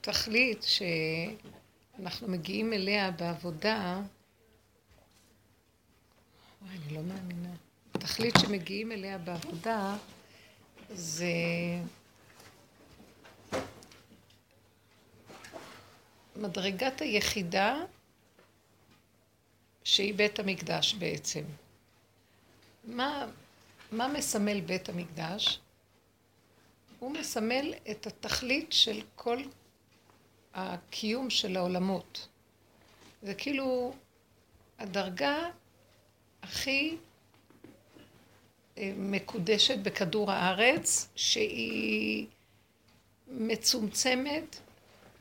התכלית שאנחנו מגיעים אליה בעבודה, וואי, אני לא מאמינה. התכלית שמגיעים אליה בעבודה זה מדרגת היחידה שהיא בית המקדש בעצם. מה, מה מסמל בית המקדש? הוא מסמל את התכלית של כל הקיום של העולמות. זה כאילו הדרגה הכי אה, מקודשת בכדור הארץ, שהיא מצומצמת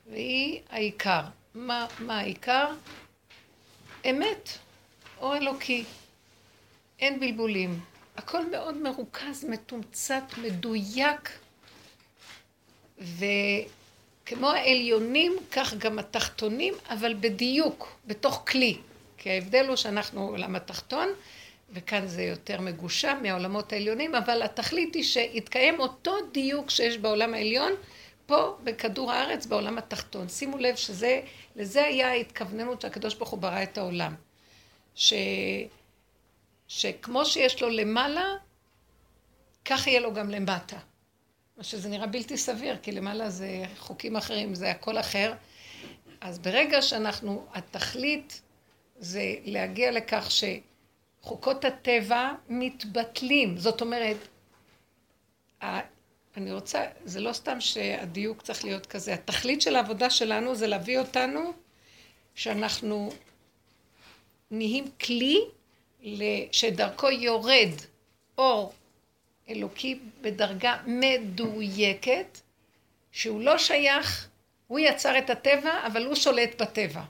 והיא העיקר. מה, מה העיקר? אמת, או אלוקי. אין בלבולים. הכל מאוד מרוכז, מתומצת, מדויק, וכמו העליונים, כך גם התחתונים, אבל בדיוק, בתוך כלי. כי ההבדל הוא שאנחנו עולם התחתון, וכאן זה יותר מגושם מהעולמות העליונים, אבל התכלית היא שיתקיים אותו דיוק שיש בעולם העליון, פה בכדור הארץ, בעולם התחתון. שימו לב שזה, לזה היה ההתכווננות שהקדוש ברוך הוא ברא את העולם. ש, שכמו שיש לו למעלה, כך יהיה לו גם למטה. מה שזה נראה בלתי סביר, כי למעלה זה חוקים אחרים, זה הכל אחר. אז ברגע שאנחנו, התכלית זה להגיע לכך שחוקות הטבע מתבטלים. זאת אומרת, אני רוצה, זה לא סתם שהדיוק צריך להיות כזה. התכלית של העבודה שלנו זה להביא אותנו שאנחנו נהיים כלי שדרכו יורד אור אלוקי בדרגה מדויקת, שהוא לא שייך, הוא יצר את הטבע, אבל הוא שולט בטבע.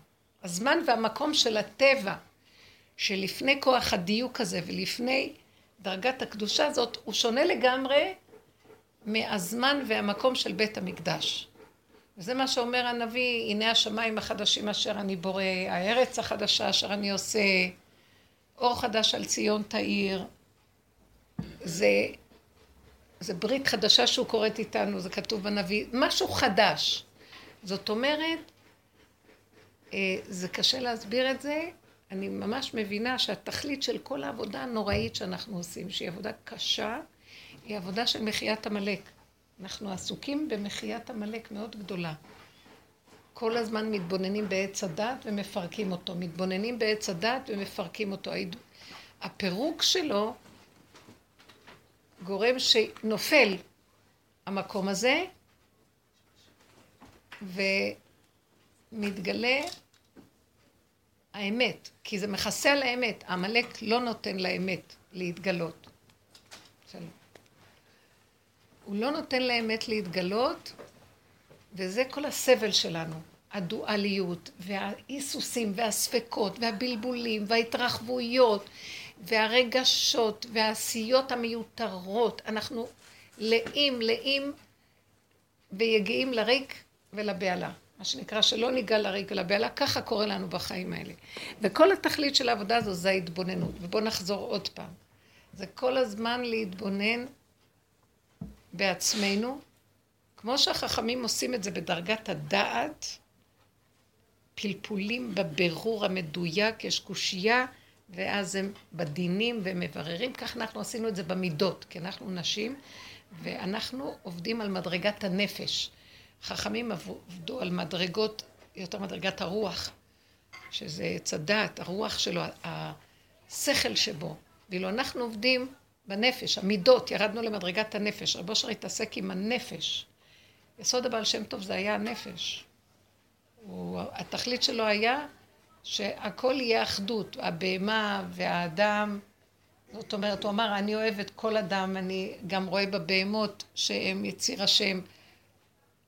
הזמן והמקום של הטבע, שלפני כוח הדיוק הזה ולפני דרגת הקדושה הזאת, הוא שונה לגמרי מהזמן והמקום של בית המקדש. וזה מה שאומר הנביא, הנה השמיים החדשים אשר אני בורא, הארץ החדשה אשר אני עושה, אור חדש על ציון תאיר. זה, זה ברית חדשה שהוא קוראת איתנו, זה כתוב בנביא, משהו חדש. זאת אומרת, אה, זה קשה להסביר את זה, אני ממש מבינה שהתכלית של כל העבודה הנוראית שאנחנו עושים, שהיא עבודה קשה, היא עבודה של מחיית עמלק. אנחנו עסוקים במחיית עמלק מאוד גדולה. כל הזמן מתבוננים בעץ הדת ומפרקים אותו. מתבוננים בעץ הדת ומפרקים אותו. הפירוק שלו גורם שנופל המקום הזה ומתגלה האמת, כי זה מכסה על האמת. עמלק לא נותן לאמת להתגלות. הוא לא נותן לאמת להתגלות, וזה כל הסבל שלנו. הדואליות, וההיסוסים, והספקות, והבלבולים, וההתרחבויות, והרגשות, והעשיות המיותרות. אנחנו לאים, לאים, ויגיעים לריק ולבהלה. מה שנקרא, שלא ניגע לריק ולבהלה, ככה קורה לנו בחיים האלה. וכל התכלית של העבודה הזו זה ההתבוננות. ובואו נחזור עוד פעם. זה כל הזמן להתבונן בעצמנו, כמו שהחכמים עושים את זה בדרגת הדעת, פלפולים בבירור המדויק, יש קושייה, ואז הם בדינים ומבררים, כך אנחנו עשינו את זה במידות, כי אנחנו נשים, ואנחנו עובדים על מדרגת הנפש. חכמים עבדו על מדרגות, יותר מדרגת הרוח, שזה עץ הדעת, הרוח שלו, השכל שבו. ואילו אנחנו עובדים בנפש, המידות, ירדנו למדרגת הנפש. רבו אושר התעסק עם הנפש. יסוד הבעל שם טוב זה היה הנפש. הוא, התכלית שלו היה שהכל יהיה אחדות, הבהמה והאדם. זאת אומרת, הוא אמר, אני אוהב את כל אדם, אני גם רואה בבהמות שהם יציר השם.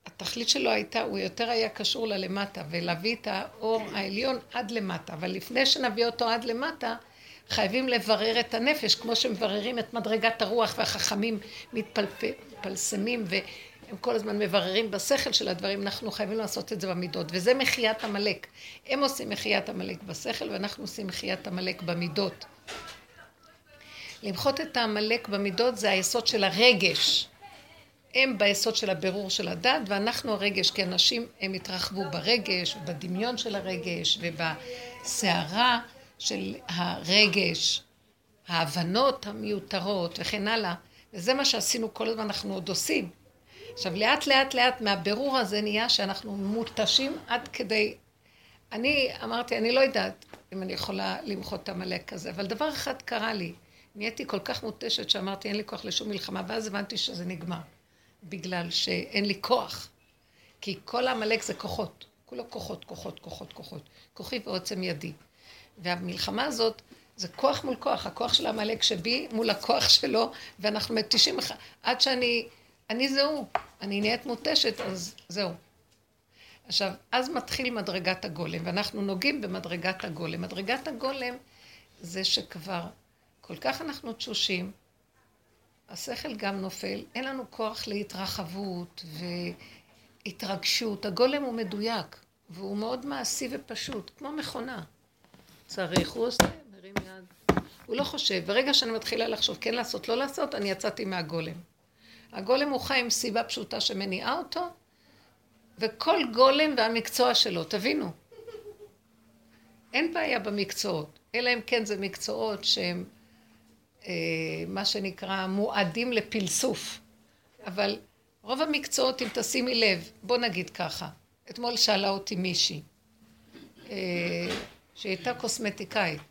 התכלית שלו הייתה, הוא יותר היה קשור ללמטה, ולהביא את האור העליון עד למטה. אבל לפני שנביא אותו עד למטה, חייבים לברר את הנפש, כמו שמבררים את מדרגת הרוח והחכמים מתפלסמים והם כל הזמן מבררים בשכל של הדברים, אנחנו חייבים לעשות את זה במידות, וזה מחיית עמלק. הם עושים מחיית עמלק בשכל ואנחנו עושים מחיית עמלק במידות. למחות את העמלק במידות זה היסוד של הרגש. הם ביסוד של הבירור של הדת, ואנחנו הרגש, כי אנשים, הם התרחבו ברגש, בדמיון של הרגש, ובסערה של הרגש, ההבנות המיותרות וכן הלאה. וזה מה שעשינו כל הזמן, אנחנו עוד עושים. עכשיו, לאט לאט לאט מהבירור הזה נהיה שאנחנו מותשים עד כדי... אני אמרתי, אני לא יודעת אם אני יכולה למחות את עמלק כזה, אבל דבר אחד קרה לי. נהייתי כל כך מותשת שאמרתי, אין לי כוח לשום מלחמה, ואז הבנתי שזה נגמר. בגלל שאין לי כוח. כי כל העמלק זה כוחות. כולו כוחות, כוחות, כוחות, כוחות. כוחי ועוצם ידי. והמלחמה הזאת זה כוח מול כוח. הכוח של העמלק שבי מול הכוח שלו, ואנחנו מתישים. עד שאני, אני זהו. אני נהיית מותשת, אז זהו. עכשיו, אז מתחיל מדרגת הגולם, ואנחנו נוגעים במדרגת הגולם. מדרגת הגולם זה שכבר כל כך אנחנו תשושים, השכל גם נופל, אין לנו כוח להתרחבות והתרגשות. הגולם הוא מדויק, והוא מאוד מעשי ופשוט, כמו מכונה. צריך, הוא עושה, מרים יד. הוא לא חושב. ברגע שאני מתחילה לחשוב כן לעשות, לא לעשות, אני יצאתי מהגולם. הגולם הוא חי עם סיבה פשוטה שמניעה אותו, וכל גולם והמקצוע שלו, תבינו. אין בעיה במקצועות, אלא אם כן זה מקצועות שהם אה, מה שנקרא מועדים לפלסוף. אבל רוב המקצועות, אם תשימי לב, בוא נגיד ככה, אתמול שאלה אותי מישהי, אה, שהייתה קוסמטיקאית,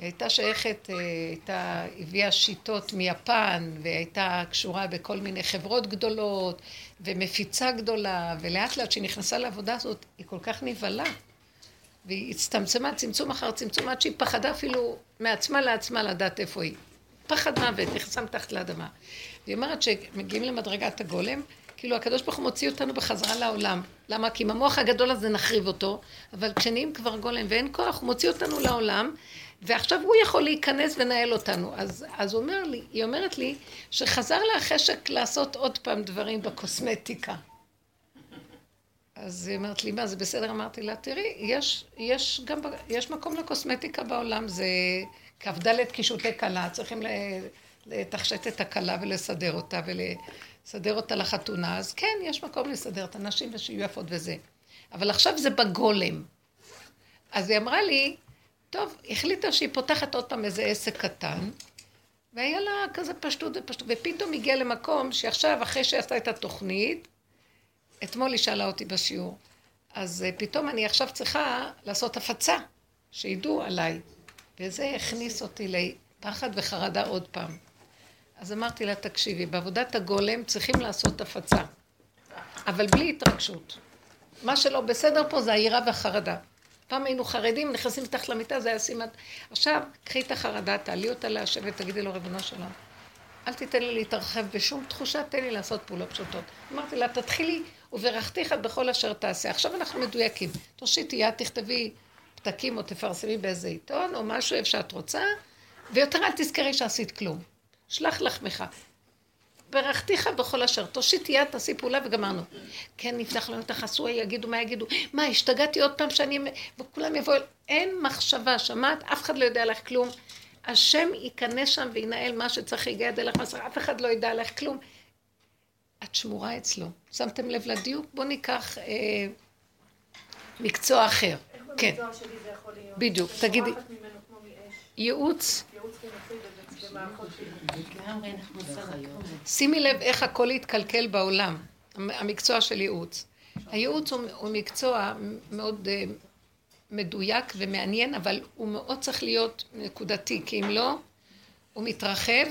היא הייתה שייכת, אה, הייתה, הביאה שיטות מיפן, והייתה קשורה בכל מיני חברות גדולות, ומפיצה גדולה, ולאט לאט כשהיא נכנסה לעבודה הזאת, היא כל כך נבהלה. והיא הצטמצמה צמצום אחר צמצום עד שהיא פחדה אפילו מעצמה לעצמה לדעת איפה היא. פחד מוות, נכנסה מתחת לאדמה. והיא אומרת שמגיעים למדרגת הגולם, כאילו הקדוש ברוך הוא מוציא אותנו בחזרה לעולם. למה? כי עם המוח הגדול הזה נחריב אותו, אבל כשנהיים כבר גולם ואין כוח, הוא מוציא אותנו לעולם, ועכשיו הוא יכול להיכנס ולנהל אותנו. אז, אז אומר לי, היא אומרת לי, שחזר לה החשק לעשות עוד פעם דברים בקוסמטיקה. אז היא אומרת לי, מה, זה בסדר? אמרתי לה, תראי, יש, יש גם, יש מקום לקוסמטיקה בעולם, זה כ"ד קישוטי כלה, צריכים לתחשט את הכלה ולסדר אותה ולסדר אותה לחתונה, אז כן, יש מקום לסדר את הנשים ושיהיו יפות וזה. אבל עכשיו זה בגולם. אז היא אמרה לי, טוב, החליטה שהיא פותחת עוד פעם איזה עסק קטן, והיה לה כזה פשטות ופשטות, ופתאום הגיעה למקום שעכשיו, אחרי שעשתה את התוכנית, אתמול היא שאלה אותי בשיעור, אז אה, פתאום אני עכשיו צריכה לעשות הפצה, שידעו עליי. וזה הכניס אותי לפחד וחרדה עוד פעם. אז אמרתי לה, תקשיבי, בעבודת הגולם צריכים לעשות הפצה, אבל בלי התרגשות. מה שלא בסדר פה זה היראה והחרדה. פעם היינו חרדים, נכנסים מתחת למיטה, זה היה סימן. עכשיו, קחי את החרדה, תעלי אותה להשב ותגידי לו, ריבונו שלום, אל תיתן לי להתרחב בשום תחושה, תן לי לעשות פעולות פשוטות. אמרתי לה, תתחילי וברכתיך בכל אשר תעשה. עכשיו אנחנו מדויקים. תושיטי יד, תכתבי פתקים או תפרסמי באיזה עיתון או משהו איפה שאת רוצה, ויותר אל תזכרי שעשית כלום. שלח לחמך. ברכתיך בכל אשר, תושיט יד, תעשי פעולה וגמרנו. כן, נפתח לנו את החסוי, יגידו מה יגידו. מה, השתגעתי עוד פעם שאני... וכולם יבואו... אין מחשבה, שמעת? אף אחד לא יודע עליך כלום. השם ייכנס שם וינהל מה שצריך, יד אליך אף אחד לא ידע עליך כלום. את שמורה אצלו. שמתם לב לדיוק? בואו ניקח אה, מקצוע אחר. כן. בדיוק, תגידי. ייעוץ. שימי לב איך הכל התקלקל בעולם, המקצוע של ייעוץ. הייעוץ הוא, מקצוע מאוד uh, מדויק ומעניין, אבל הוא מאוד צריך להיות נקודתי, כי אם לא, הוא מתרחב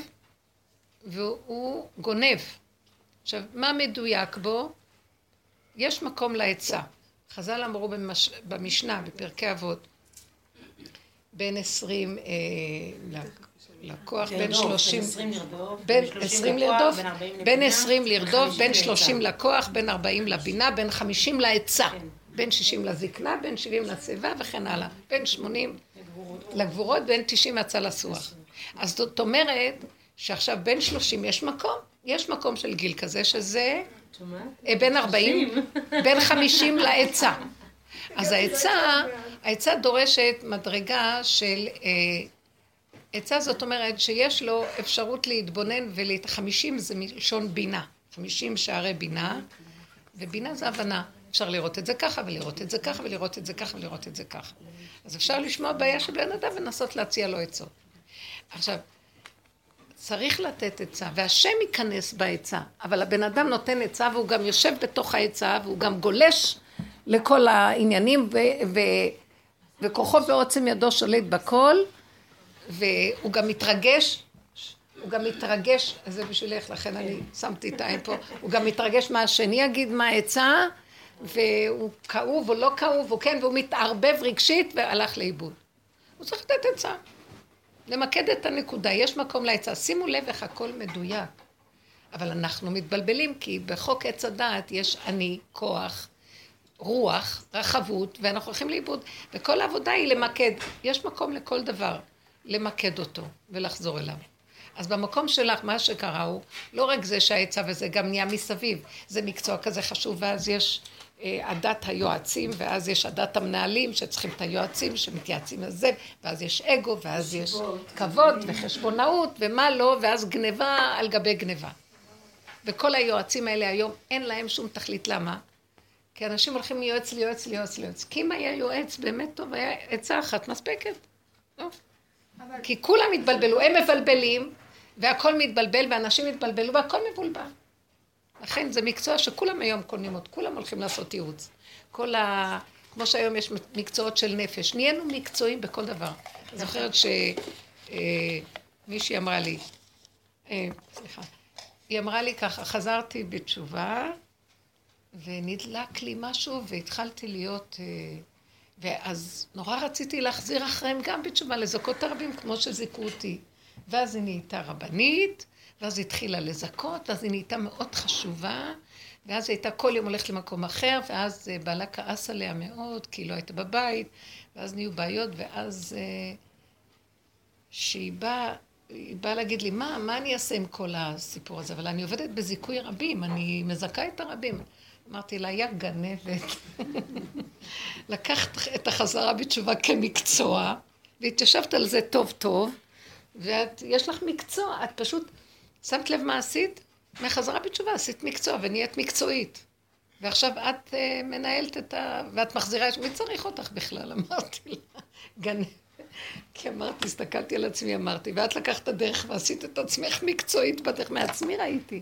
והוא גונב. עכשיו, מה מדויק בו? יש מקום לעצה. חז"ל אמרו במש... במשנה, בפרקי אבות, בין עשרים אה, לקוח, בין שלושים, בין עשרים לרדוף, בין עשרים לרדוף, בין שלושים לקוח, בין ארבעים לבינה, בין חמישים לעצה, כן. בין שישים לזקנה, בין שבעים לשיבה וכן הלאה, בין שמונים לגבורות, בין תשעים יצא לסוח. אז זאת אומרת שעכשיו בין שלושים יש מקום, יש מקום של גיל כזה שזה אה, בין ארבעים, בין חמישים לעצה. אז העצה, העצה דורשת מדרגה של... עצה זאת אומרת שיש לו אפשרות להתבונן ולהתחמישים זה מלשון בינה. חמישים שערי בינה, ובינה זה הבנה. אפשר לראות את זה ככה, ולראות את זה ככה, ולראות את זה ככה, ולראות את זה ככה. אז אפשר לשמוע בעיה של בן אדם ולנסות להציע לו עצות. עכשיו, צריך לתת עצה, והשם ייכנס בעצה, אבל הבן אדם נותן עצה והוא גם יושב בתוך העצה והוא גם גולש לכל העניינים ו- ו- וכוחו ועוצם ידו שולט בכל והוא גם מתרגש, הוא גם מתרגש, זה בשבילך, לכן אני שמתי את העין פה, הוא גם מתרגש מה השני יגיד, מה העצה והוא כאוב או לא כאוב, או כן, והוא מתערבב רגשית והלך לאיבוד. הוא צריך לתת עצה. למקד את הנקודה, יש מקום לעצה. שימו לב איך הכל מדויק. אבל אנחנו מתבלבלים, כי בחוק עץ הדעת יש אני, כוח, רוח, רחבות, ואנחנו הולכים לאיבוד. וכל העבודה היא למקד. יש מקום לכל דבר, למקד אותו ולחזור אליו. אז במקום שלך, מה שקרה הוא, לא רק זה שהעצה וזה גם נהיה מסביב. זה מקצוע כזה חשוב, ואז יש אה, עדת היועצים, ואז יש עדת המנהלים שצריכים את היועצים שמתייעצים על זה, ואז יש אגו, ואז יש כבוד וחשבונאות, ומה לא, ואז גניבה על גבי גניבה. וכל היועצים האלה היום, אין להם שום תכלית. למה? כי אנשים הולכים מיועץ ליועץ ליועץ ליועץ. כי אם היה יועץ באמת טוב, היה עצה אחת מספקת. לא. כי כולם התבלבלו, הם מבלבלים, והכל מתבלבל, ואנשים התבלבלו, והכל מבולבל. לכן זה מקצוע שכולם היום קונים אותו, כולם הולכים לעשות ייעוץ. כל ה... כמו שהיום יש מקצועות של נפש, נהיינו מקצועיים בכל דבר. זוכרת שמישהי אה, אמרה לי, אה, סליחה, היא אמרה לי ככה, חזרתי בתשובה, ונדלק לי משהו, והתחלתי להיות... אה, ואז נורא רציתי להחזיר אחריהם גם בתשובה, לזכות הרבים כמו שזיכו אותי. ואז היא נהייתה רבנית, ואז היא התחילה לזכות, ואז היא נהייתה מאוד חשובה, ואז היא הייתה כל יום הולכת למקום אחר, ואז אה, בעלה כעס עליה מאוד, כי היא לא הייתה בבית, ואז נהיו בעיות, ואז אה, שהיא באה, היא באה להגיד לי, מה, מה אני אעשה עם כל הסיפור הזה? אבל אני עובדת בזיכוי רבים, אני מזכה את הרבים. אמרתי לה, יא גנבת. לקחת את החזרה בתשובה כמקצוע, והתיישבת על זה טוב טוב, ויש לך מקצוע, את פשוט שמת לב מה עשית? מחזרה בתשובה, עשית מקצוע ונהיית מקצועית. ועכשיו את uh, מנהלת את ה... ואת מחזירה, מי צריך אותך בכלל? אמרתי לה, גנבת. כי אמרתי, הסתכלתי על עצמי, אמרתי, ואת לקחת את הדרך ועשית את עצמך מקצועית בדרך, מעצמי ראיתי.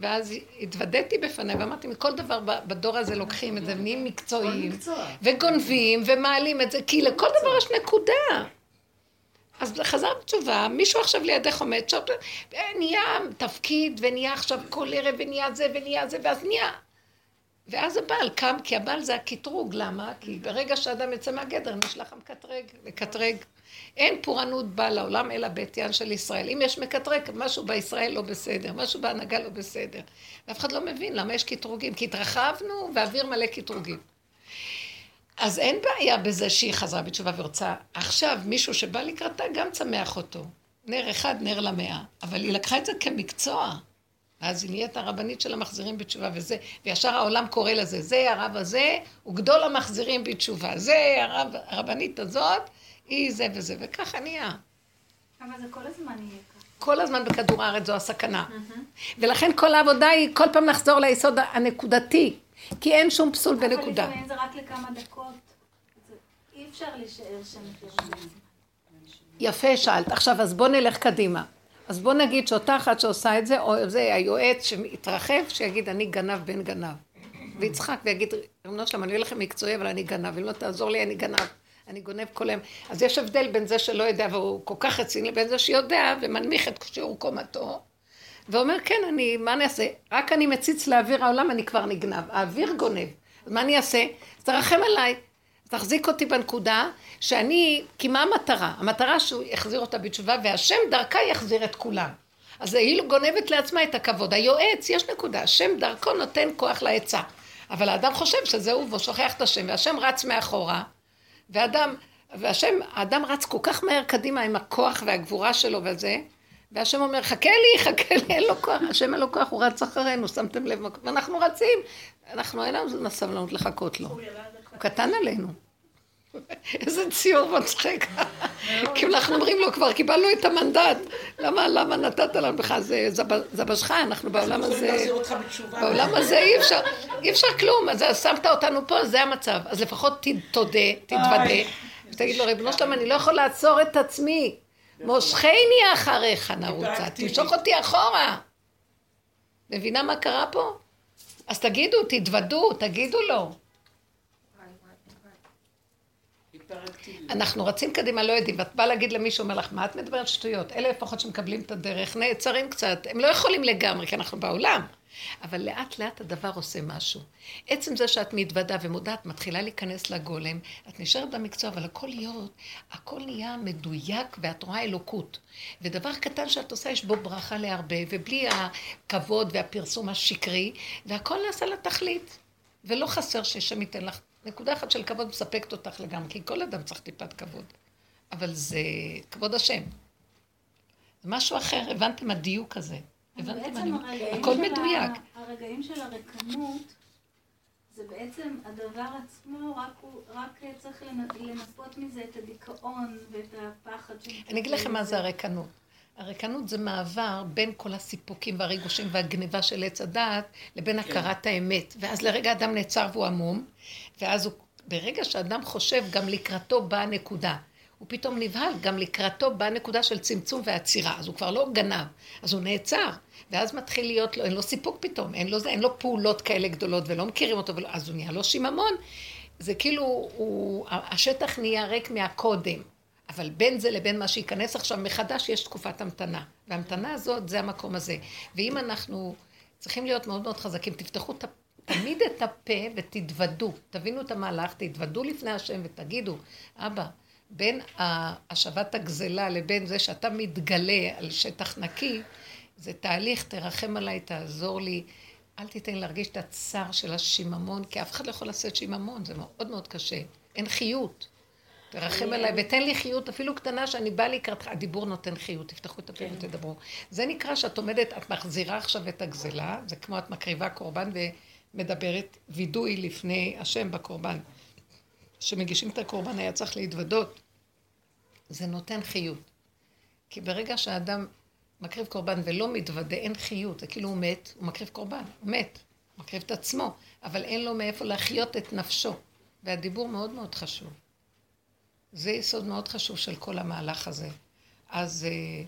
ואז התוודעתי בפניה ואמרתי, מכל דבר בדור הזה לוקחים את זה, ונהיים מקצועיים, וגונבים, ומעלים את זה, כי לכל דבר יש נקודה. אז חזר בתשובה, מישהו עכשיו לידך עומד, שם, נהיה תפקיד, ונהיה עכשיו כל ערב, ונהיה זה, ונהיה זה, ואז נהיה. ואז הבעל קם, כי הבעל זה הקטרוג, למה? כי ברגע שאדם יוצא מהגדר, נשלח המקטרג, מקטרג. אין פורענות באה לעולם אלא בעטיין של ישראל. אם יש מקטרג, משהו בישראל לא בסדר, משהו בהנהגה לא בסדר. ואף אחד לא מבין למה יש קטרוגים, כי התרחבנו ואוויר מלא קטרוגים. אז אין בעיה בזה שהיא חזרה בתשובה ורוצה. עכשיו, מישהו שבא לקראתה גם צמח אותו. נר אחד, נר למאה. אבל היא לקחה את זה כמקצוע. ואז היא נהיית הרבנית של המחזירים בתשובה וזה, וישר העולם קורא לזה, זה הרב הזה, הוא גדול המחזירים בתשובה. זה הרב, הרבנית הזאת, היא זה וזה, וככה נהיה. כמה זה כל הזמן יהיה ככה? כל הזמן בכדור הארץ זו הסכנה. ולכן כל העבודה היא כל פעם לחזור ליסוד הנקודתי. כי אין שום פסול בנקודה. אבל לפעמים זה רק לכמה דקות. אי אפשר להישאר שם יפה שאלת. עכשיו, אז בוא נלך קדימה. אז בוא נגיד שאותה אחת שעושה את זה, או זה היועץ שהתרחב, שיגיד, אני גנב בן גנב. ויצחק ויגיד, אמנות שלמה, אני לכם מקצועי, אבל אני גנב, אם לא תעזור לי, אני גנב. אני גונב כל היום. אז יש הבדל בין זה שלא יודע והוא כל כך רציני, לבין זה שיודע ומנמיך את שיעור קומתו, ואומר, כן, אני, מה אני אעשה? רק אני מציץ לאוויר העולם, אני כבר נגנב. האוויר גונב. אז מה אני אעשה? אז תרחם עליי. תחזיק אותי בנקודה שאני, כי מה המטרה? המטרה שהוא יחזיר אותה בתשובה, והשם דרכה יחזיר את כולם. אז היא גונבת לעצמה את הכבוד. היועץ, יש נקודה, השם דרכו נותן כוח לעצה. אבל האדם חושב שזה הוא, והוא שוכח את השם, והשם רץ מאחורה, ואדם, והשם, האדם רץ כל כך מהר קדימה עם הכוח והגבורה שלו וזה, והשם אומר, חכה לי, חכה לי, אין לו כוח, השם אין לו כוח, הוא רץ אחרינו, שמתם לב, ואנחנו רצים, אנחנו אין לנו סבלנות לחכות לו. הוא קטן עלינו. איזה ציור מצחיק. כאילו אנחנו אומרים לו, כבר קיבלנו את המנדט. למה, למה נתת לנו בכלל? זה זבשך, אנחנו בעולם הזה... בעולם הזה אי אפשר, אי אפשר כלום. אז שמת אותנו פה, זה המצב. אז לפחות תודה, תתוודה, ותגיד לו, ריבונו שלום, אני לא יכול לעצור את עצמי. מושכני אחריך נרוצה, תמשוך אותי אחורה. מבינה מה קרה פה? אז תגידו, תתוודו, תגידו לו. אנחנו רצים קדימה, לא יודעים, ואת באה להגיד למישהו, אומר לך, מה את מדברת שטויות? אלה לפחות שמקבלים את הדרך, נעצרים קצת, הם לא יכולים לגמרי, כי אנחנו בעולם. אבל לאט לאט הדבר עושה משהו. עצם זה שאת מתוודה ומודעת, מתחילה להיכנס לגולם, את נשארת במקצוע, אבל הכל להיות, הכל נהיה מדויק ואת רואה אלוקות. ודבר קטן שאת עושה, יש בו ברכה להרבה, ובלי הכבוד והפרסום השקרי, והכל נעשה לתכלית. ולא חסר ששם ייתן לך נקודה אחת של כבוד מספקת אותך לגמרי, כי כל אדם צריך טיפת כבוד. אבל זה כבוד השם. זה משהו אחר, הבנתם הדיוק הזה. הבנתם? אני... הכל מדויק. הרגעים של הרקנות, זה בעצם הדבר עצמו, רק, הוא, רק צריך לנפות מזה את הדיכאון ואת הפחד. אני אגיד לכם מה זה הרקנות. הריקנות זה מעבר בין כל הסיפוקים והריגושים והגניבה של עץ הדעת לבין כן. הכרת האמת. ואז לרגע אדם נעצר והוא עמום, ואז הוא, ברגע שאדם חושב, גם לקראתו באה נקודה. הוא פתאום נבהל, גם לקראתו באה נקודה של צמצום ועצירה, אז הוא כבר לא גנב, אז הוא נעצר, ואז מתחיל להיות לו, אין לו סיפוק פתאום, אין לו זה, אין לו פעולות כאלה גדולות ולא מכירים אותו, ולא, אז הוא נהיה לו שיממון. זה כאילו, הוא, השטח נהיה ריק מהקודם. אבל בין זה לבין מה שייכנס עכשיו מחדש, יש תקופת המתנה. והמתנה הזאת, זה המקום הזה. ואם אנחנו צריכים להיות מאוד מאוד חזקים, תפתחו תמיד את הפה ותתוודו. תבינו את המהלך, תתוודו לפני השם ותגידו, אבא, בין השבת הגזלה לבין זה שאתה מתגלה על שטח נקי, זה תהליך, תרחם עליי, תעזור לי. אל תיתן להרגיש את הצער של השיממון, כי אף אחד לא יכול לשאת שיממון, זה מאוד מאוד קשה. אין חיות. תרחם עליי, ותן לי חיות אפילו קטנה שאני באה לקראתך. הדיבור נותן חיות, תפתחו את הפה כן. ותדברו. זה נקרא שאת עומדת, את מחזירה עכשיו את הגזלה, זה כמו את מקריבה קורבן ומדברת וידוי לפני השם בקורבן. כשמגישים את הקורבן היה צריך להתוודות. זה נותן חיות. כי ברגע שהאדם מקריב קורבן ולא מתוודה, אין חיות, זה כאילו הוא מת, הוא מקריב קורבן, הוא מת, הוא מקריב את עצמו, אבל אין לו מאיפה להחיות את נפשו. והדיבור מאוד מאוד חשוב. זה יסוד מאוד חשוב של כל המהלך הזה. אז אה,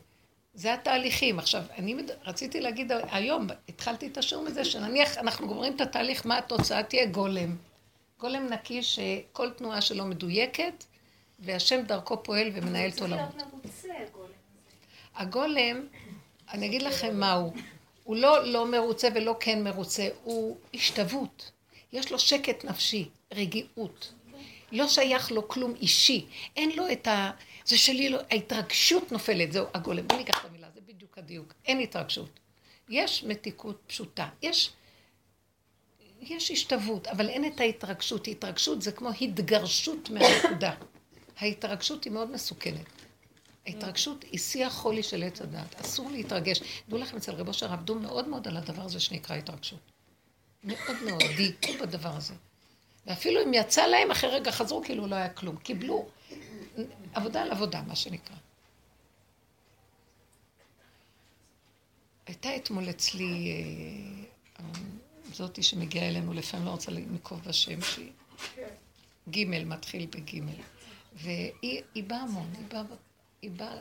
זה התהליכים. עכשיו, אני רציתי להגיד היום, התחלתי את השיעור מזה, שנניח אנחנו גומרים את התהליך, מה התוצאה תהיה? גולם. גולם נקי שכל תנועה שלו מדויקת, והשם דרכו פועל ומנהל את עולמו. הגולם, אני אגיד לכם מה הוא. הוא לא לא מרוצה ולא כן מרוצה, הוא השתוות. יש לו שקט נפשי, רגיעות. לא שייך לו כלום אישי. אין לו את ה... זה שלי, לא... ההתרגשות נופלת, זהו, הגולם. בואי ניקח את המילה, זה בדיוק הדיוק. אין התרגשות. יש מתיקות פשוטה. יש... יש השתוות, אבל אין את ההתרגשות. התרגשות זה כמו התגרשות מהנקודה. ההתרגשות היא מאוד מסוכנת. ההתרגשות היא שיא החולי של עץ הדת. אסור להתרגש. דעו לכם, אצל רבו של עבדו מאוד מאוד על הדבר הזה שנקרא התרגשות. מאוד מאוד, דייקו בדבר הזה. ואפילו אם יצא להם, אחרי רגע חזרו כאילו לא היה כלום. קיבלו עבודה על עבודה, מה שנקרא. הייתה אתמול אצלי אה, זאתי שמגיעה אלינו, לפעמים לא רוצה לנקוב בשם, שהיא ג' מתחיל בג', והיא באה המון, היא באה, היא באה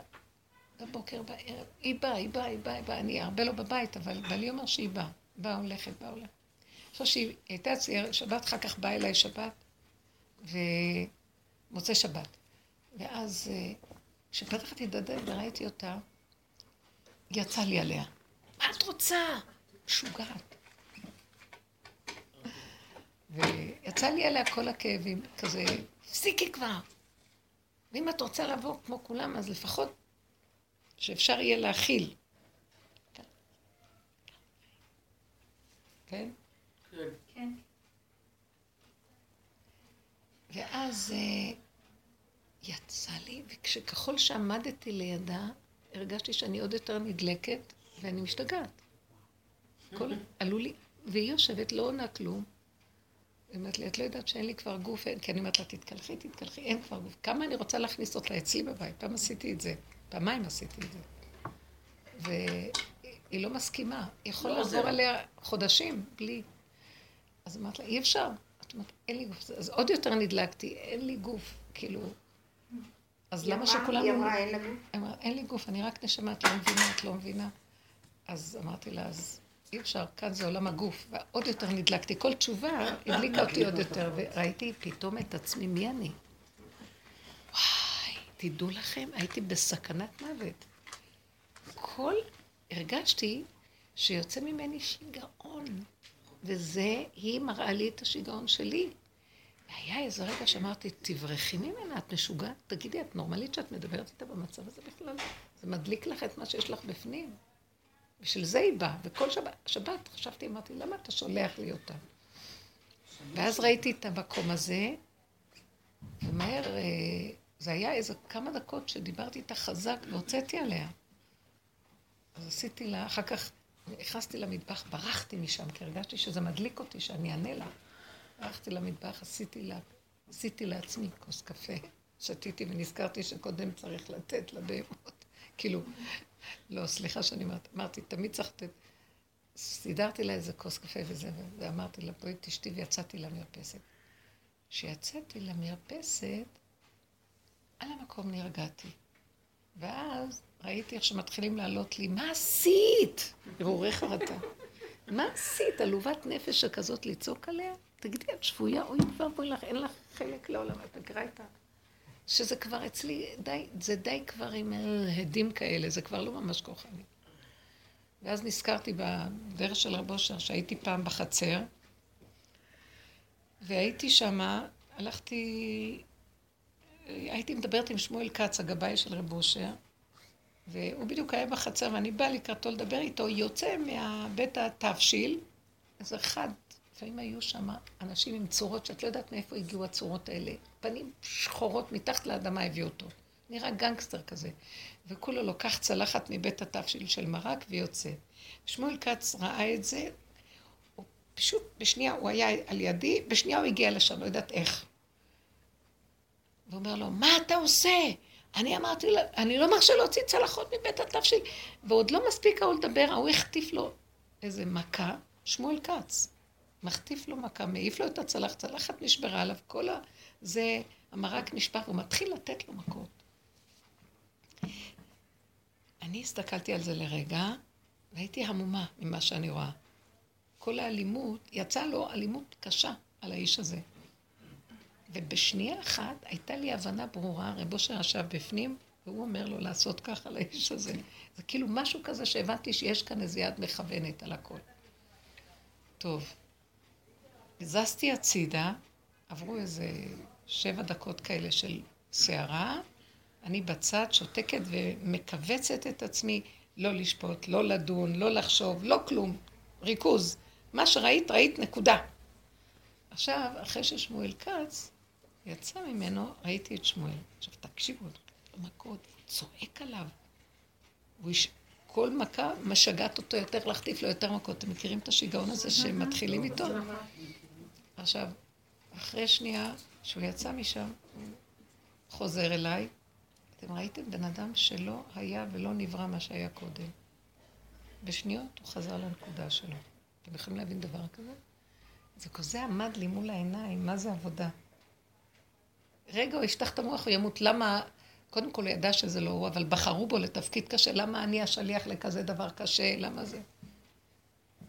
בבוקר, בערב, היא באה, היא באה, היא באה, באה, אני הרבה לא בבית, אבל בעלי אומר שהיא באה, באה הולכת, באה הולכת. עכשיו שהיא הייתה אצלי שבת, אחר כך באה אליי שבת, ומוצא שבת. ואז אה, כשפתחתי את הדלת וראיתי אותה, יצא לי עליה. מה את רוצה? משוגעת. ויצא לי עליה כל הכאבים, כזה, הפסיקי כבר. ואם את רוצה לבוא כמו כולם, אז לפחות שאפשר יהיה להכיל. כן. ואז אה, יצא לי, וכשככל שעמדתי לידה, הרגשתי שאני עוד יותר נדלקת, ואני משתגעת. הכל עלו לי, והיא יושבת, לא עונה כלום, היא אומרת לי, את לא יודעת שאין לי כבר גוף, אין, כי אני אומרת לה, תתקלחי, תתקלחי, אין כבר גוף. כמה אני רוצה להכניס אותה אצלי בבית? פעם עשיתי את זה, פעמיים עשיתי את זה. והיא לא מסכימה, היא יכולה לא לעבור עליה חודשים בלי... אז אמרת לה, אי אפשר. אין לי גוף. אז עוד יותר נדלקתי, אין לי גוף, כאילו... אז למה שכולם... היא אמרה, אין לה גוף? אמרה, אין לי גוף, אני רק נשמה, את לא מבינה, את לא מבינה. אז אמרתי לה, אז אי אפשר, כאן זה עולם הגוף. ועוד יותר נדלקתי. כל תשובה הדליקה אותי עוד יותר, וראיתי פתאום את עצמי, מי אני? וואי, תדעו לכם, הייתי בסכנת מוות. כל, הרגשתי שיוצא ממני שיגעון, וזה, היא מראה לי את השיגעון שלי. והיה איזה רגע שאמרתי, תברחי ממנה, את משוגעת? תגידי, את נורמלית שאת מדברת איתה במצב הזה בכלל? זה מדליק לך את מה שיש לך בפנים. בשביל זה היא באה. וכל שבת, שבת חשבתי, אמרתי, למה אתה שולח לי אותה? ואז ראיתי את המקום הזה, ומהר, אה, זה היה איזה כמה דקות שדיברתי איתה חזק והוצאתי עליה. אז עשיתי לה, אחר כך נכנסתי למטבח, ברחתי משם, כי הרגשתי שזה מדליק אותי, שאני אענה לה. ברחתי למטבח, עשיתי לה, עשיתי לעצמי כוס קפה, שתיתי ונזכרתי שקודם צריך לתת לבהמות. כאילו, לא, סליחה שאני אומרת, אמרתי, תמיד צריך לתת... סידרתי לה איזה כוס קפה וזה, ואמרתי לה, בואי תשתי, ויצאתי למרפסת. כשיצאתי למרפסת, על המקום נרגעתי. ואז ראיתי איך שמתחילים לעלות לי, מה עשית? הרהורי חרטה. מה עשית? עלובת נפש שכזאת לצעוק עליה? תגידי, את שבויה? אוי בואי לך, אין לך חלק לעולם, את מכירה את ה... שזה כבר אצלי, די, זה די כבר עם הדים כאלה, זה כבר לא ממש כוחני. ואז נזכרתי בדרך של רב אושר, שהייתי פעם בחצר, והייתי שמה, הלכתי, הייתי מדברת עם שמואל כץ, הגבאי של רב אושר, והוא בדיוק היה בחצר, ואני באה לקראתו לדבר איתו, יוצא מהבית התבשיל, איזה אחד, לפעמים היו שם אנשים עם צורות שאת לא יודעת מאיפה הגיעו הצורות האלה. פנים שחורות מתחת לאדמה הביאו אותו. נראה גנגסטר כזה. וכולו לוקח צלחת מבית התבשיל של מרק ויוצא. שמואל כץ ראה את זה, הוא פשוט, בשנייה הוא היה על ידי, בשנייה הוא הגיע לשם, לא יודעת איך. ואומר לו, מה אתה עושה? אני אמרתי לה, אני לא מרשה להוציא צלחות מבית התבשיל. ועוד לא מספיק ההוא לדבר, ההוא החטיף לו איזה מכה, שמואל כץ. מחטיף לו מכה, מעיף לו את הצלחת, צלחת נשברה עליו, כל ה... זה, המרק נשבר, הוא מתחיל לתת לו מכות. אני הסתכלתי על זה לרגע, והייתי המומה ממה שאני רואה. כל האלימות, יצאה לו אלימות קשה על האיש הזה. ובשנייה אחת הייתה לי הבנה ברורה, רב אושר ישב בפנים, והוא אומר לו לעשות ככה לאיש הזה. זה כאילו משהו כזה שהבנתי שיש כאן איזו יד מכוונת על הכל. טוב, זזתי הצידה, עברו איזה שבע דקות כאלה של סערה, אני בצד שותקת ומכווצת את עצמי לא לשפוט, לא לדון, לא לחשוב, לא כלום. ריכוז. מה שראית, ראית, נקודה. עכשיו, אחרי ששמואל כץ יצא ממנו, ראיתי את שמואל. עכשיו, תקשיבו, מכות, צועק עליו. הוא יש... כל מכה משגעת אותו יותר להחטיף לו יותר מכות. אתם מכירים את השיגעון הזה שמתחילים איתו? עכשיו, אחרי שנייה, שהוא יצא משם, חוזר אליי. אתם ראיתם בן אדם שלא היה ולא נברא מה שהיה קודם. בשניות הוא חזר לנקודה שלו. אתם יכולים להבין דבר כזה? זה כזה עמד לי מול העיניים, מה זה עבודה? רגע, הוא יפתח את המוח, הוא ימות. למה? קודם כל הוא ידע שזה לא הוא, אבל בחרו בו לתפקיד קשה. למה אני השליח לכזה דבר קשה? למה זה?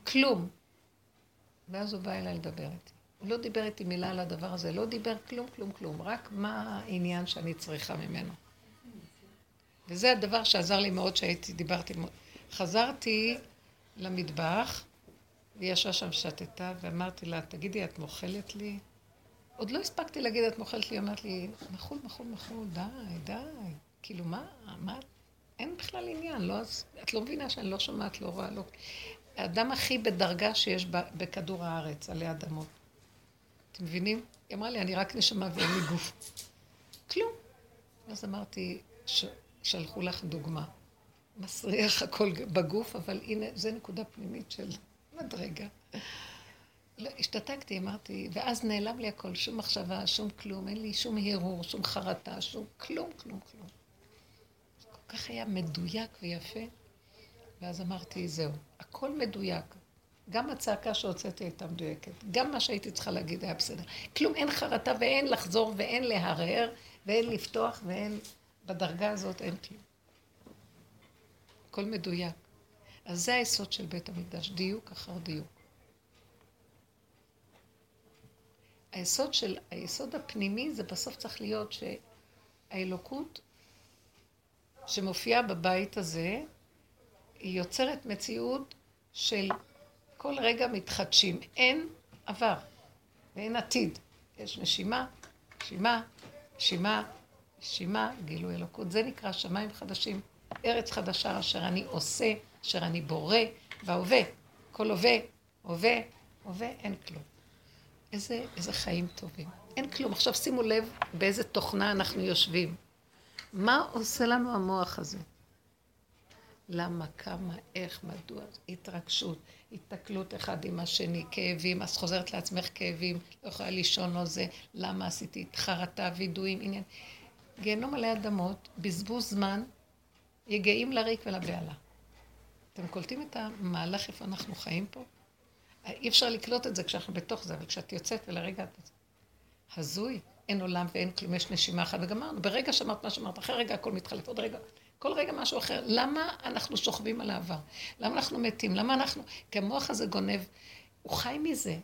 כלום. ואז הוא בא אליי לדבר איתי. הוא לא דיבר איתי מילה על הדבר הזה, לא דיבר כלום, כלום, כלום, רק מה העניין שאני צריכה ממנו. וזה הדבר שעזר לי מאוד שהייתי, דיברתי, חזרתי למטבח, והיא ישבה שם שתתה, ואמרתי לה, תגידי, את מוכלת לי? עוד לא הספקתי להגיד, את מוכלת לי, אמרת לי, מחול, מחול, מחול, די, די. כאילו, מה, מה, אין בכלל עניין, לא, אז, את לא מבינה שאני לא שומעת, לא רואה, לא... האדם הכי בדרגה שיש בכדור הארץ, עלי אדמות. אתם מבינים? היא אמרה לי, אני רק נשמה ואין לי גוף. כלום. אז אמרתי, ש... שלחו לך דוגמה. מסריח הכל בגוף, אבל הנה, זו נקודה פנימית של מדרגה. לא, השתתקתי, אמרתי, ואז נעלם לי הכל, שום מחשבה, שום כלום, אין לי שום הרהור, שום חרטה, שום כלום, כלום, כלום. כל כך היה מדויק ויפה, ואז אמרתי, זהו, הכל מדויק. גם הצעקה שהוצאתי הייתה מדויקת, גם מה שהייתי צריכה להגיד היה בסדר. כלום, אין חרטה ואין לחזור ואין להרהר ואין לפתוח ואין... בדרגה הזאת אין כלום. הכל מדויק. אז זה היסוד של בית המקדש, דיוק אחר דיוק. היסוד של, היסוד הפנימי זה בסוף צריך להיות שהאלוקות שמופיעה בבית הזה, היא יוצרת מציאות של כל רגע מתחדשים. אין עבר ואין עתיד. יש נשימה, נשימה, נשימה, נשימה, גילוי אלוקות. זה נקרא שמיים חדשים, ארץ חדשה אשר אני עושה, אשר אני בורא, וההווה, כל הווה, הווה, הווה, אין כלום. איזה, איזה חיים טובים. אין כלום. עכשיו שימו לב באיזה תוכנה אנחנו יושבים. מה עושה לנו המוח הזה? למה, כמה, איך, מדוע, התרגשות, התקלות אחד עם השני, כאבים, אז חוזרת לעצמך כאבים, לא יכולה לישון או זה, למה עשיתי חרטה, וידויים, עניין. גיהנום מלא אדמות, בזבוז זמן, יגעים לריק ולבהלה. אתם קולטים את המהלך איפה אנחנו חיים פה? אי אפשר לקלוט את זה כשאנחנו בתוך זה, אבל כשאת יוצאת ולרגע את... הזוי, אין עולם ואין כלום, יש נשימה אחת וגמרנו. ברגע שאמרת מה שאמרת, אחרי רגע הכל מתחלף, עוד רגע, כל רגע משהו אחר. למה אנחנו שוכבים על העבר? למה אנחנו מתים? למה אנחנו... כי המוח הזה גונב, הוא חי מזה.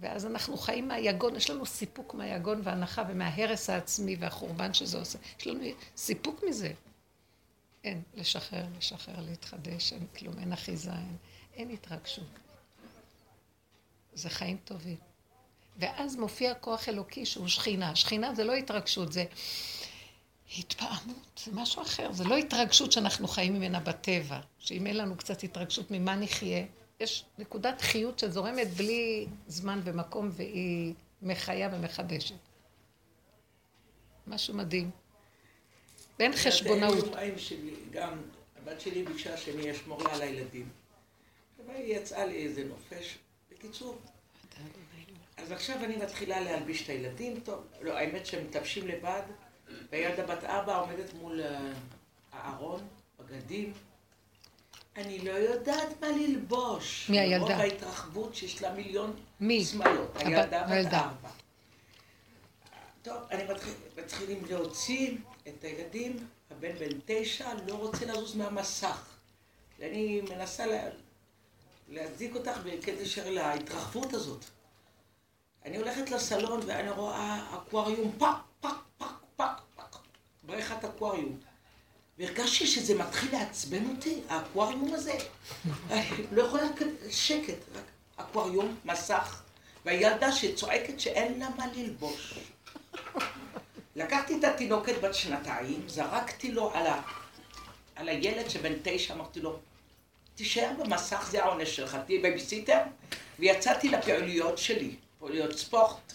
ואז אנחנו חיים מהיגון, יש לנו סיפוק מהיגון והנחה ומההרס העצמי והחורבן שזה עושה. יש לנו סיפוק מזה. אין, לשחרר, לשחרר, להתחדש, אין כלום, אין אחיזה, אין, אין התרגשות. זה חיים טובים. ואז מופיע כוח אלוקי שהוא שכינה. שכינה זה לא התרגשות, זה התפעמות, זה משהו אחר. זה לא התרגשות שאנחנו חיים ממנה בטבע, שאם אין לנו קצת התרגשות, ממה נחיה? יש נקודת חיות שזורמת בלי זמן ומקום והיא מחיה ומחדשת. משהו מדהים. ואין חשבונאות. גם הבת שלי ביקשה שאני אשמור לה על הילדים. והיא יצאה לי איזה נופש. בקיצור, אז עכשיו אני מתחילה להלביש את הילדים, טוב, לא, האמת שהם מתלבשים לבד, והילדה בת ארבע עומדת מול אה, הארון, בגדים. אני לא יודעת מה ללבוש. מי הילדה? מרוב ההתרחבות שיש לה מיליון מי? שמלות. הילדה בת הילדה. ארבע. טוב, אני מתחיל, מתחילים להוציא את הילדים, הבן בן תשע לא רוצה לזוז מהמסך. ואני מנסה לה, להזיק אותך בקשר להתרחבות הזאת. אני הולכת לסלון ואני רואה אקווריום פק, פק, פק, פק, פק, בריכת אקווריום. והרגשתי שזה מתחיל לעצבן אותי, האקווריום הזה. לא יכולה שקט, רק אקווריום, מסך, והילדה שצועקת שאין לה מה ללבוש. לקחתי את התינוקת בת שנתיים, זרקתי לו על, ה... על הילד שבן תשע, אמרתי לו, תישאר במסך, זה העונש שלך, תהיה בייביסיטר, ויצאתי לפעילויות שלי, פעילויות ספורט,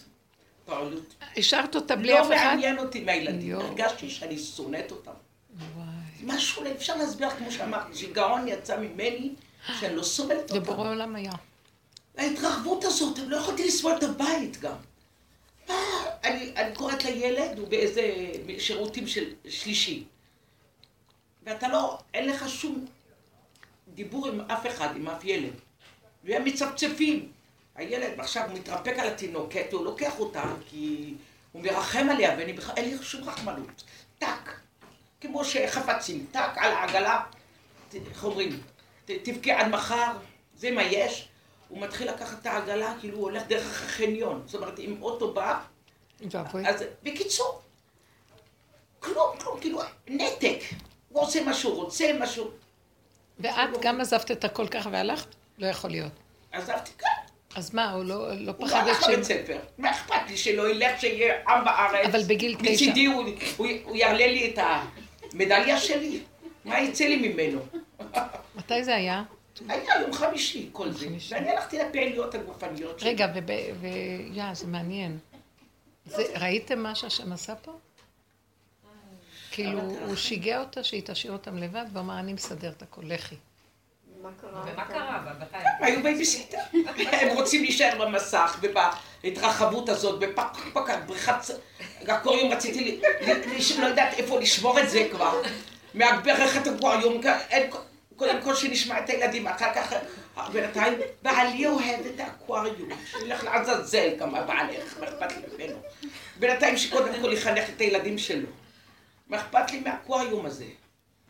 פעילות. השארת אותה בלי אף אחד? לא מעניין אותי מהילדים. הרגשתי שאני שונאת אותם. וואי. משהו, אי אפשר להסביר, כמו שאמרתי, שיגעון יצא ממני, שאני לא סובלת זה בורא אותם. עולם היה. ההתרחבות הזאת, לא יכולתי לסבול את הבית גם. מה, אני, אני קוראת לילד, הוא באיזה שירותים של שלישי. ואתה לא, אין לך שום דיבור עם אף אחד, עם אף ילד. והם מצפצפים. הילד עכשיו מתרפק על התינוקת, הוא לוקח אותה, כי הוא מרחם עליה, ואני בכלל, אין לי שום רחמנות. טק, כמו שחפצים, טק על העגלה, איך אומרים, תבכה עד מחר, זה מה יש. הוא מתחיל לקחת את העגלה, כאילו הוא הולך דרך החניון. זאת אומרת, אם אוטו בא. אז בקיצור, כלום, כלום, כאילו, נתק. הוא עושה מה שהוא רוצה, מה שהוא... ואת גם עזבת את הכל ככה והלכת? לא יכול להיות. עזבתי כאן. אז מה, הוא לא, לא הוא לא פחד הלך. לבית ספר. מה אכפת לי שלא ילך, שיהיה עם בארץ. אבל בגיל תשע. מצידי הוא, הוא, הוא יעלה לי את המדליה שלי. מה יצא לי ממנו? מתי זה היה? היה יום חמישי כל זה. ואני הלכתי לפעילויות הגופניות שלי. רגע, ויה, זה מעניין. ראיתם מה שהשם עשה פה? כאילו, הוא שיגע אותה שהיא תשאיר אותם לבד, ואמר, אני מסדר את הכל, לכי. ומה קרה? הם היו בייביסיטר. הם רוצים להישאר במסך ובהתרחבות הזאת, בפקפקת, בריכת... אקווריום רציתי, לא יודעת איפה לשמור את זה כבר. מהברכת אקווריום, קודם כל שנשמע את הילדים, אחר כך בינתיים, בעלי אוהב את האקווריום, שילך לעזאזל כמה בעלך, מה אכפת לי ממנו. בינתיים שקודם כל יחנך את הילדים שלו. מה אכפת לי מהאקווריום הזה?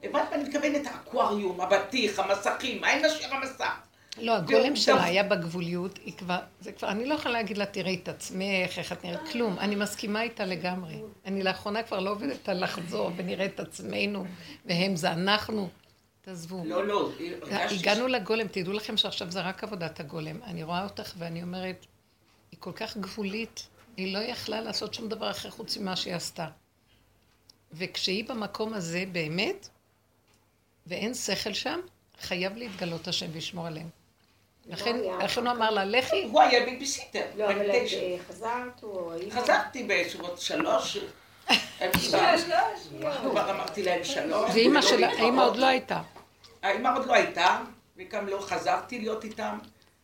הבנת מה אני מתכוונת? האקווריום, הבטיח, המסכים, מה אין נשאר המסך? לא, הגולם שלה היה בגבוליות, היא כבר, זה כבר, אני לא יכולה להגיד לה, תראי את עצמך, איך את נראית, כלום. אני מסכימה איתה לגמרי. אני לאחרונה כבר לא עובדת על לחזור ונראה את עצמנו, והם זה אנחנו. תעזבו. לא, לא. הגענו לגולם, תדעו לכם שעכשיו זה רק עבודת הגולם. אני רואה אותך ואני אומרת, היא כל כך גבולית, היא לא יכלה לעשות שום דבר אחר חוץ ממה שהיא עשתה. וכשהיא במקום הזה באמת, ואין שכל שם, חייב להתגלות השם וישמור עליהם. לכן, לכן הוא אמר לה, לכי. הוא היה בייביסיטר. לא, אבל אה, חזרת או? חזרתי באיזשהו שלוש. כבר אמרתי להם שלוש. ואימא שלה, האימא עוד לא הייתה. האימא עוד לא הייתה, וגם לא חזרתי להיות איתם.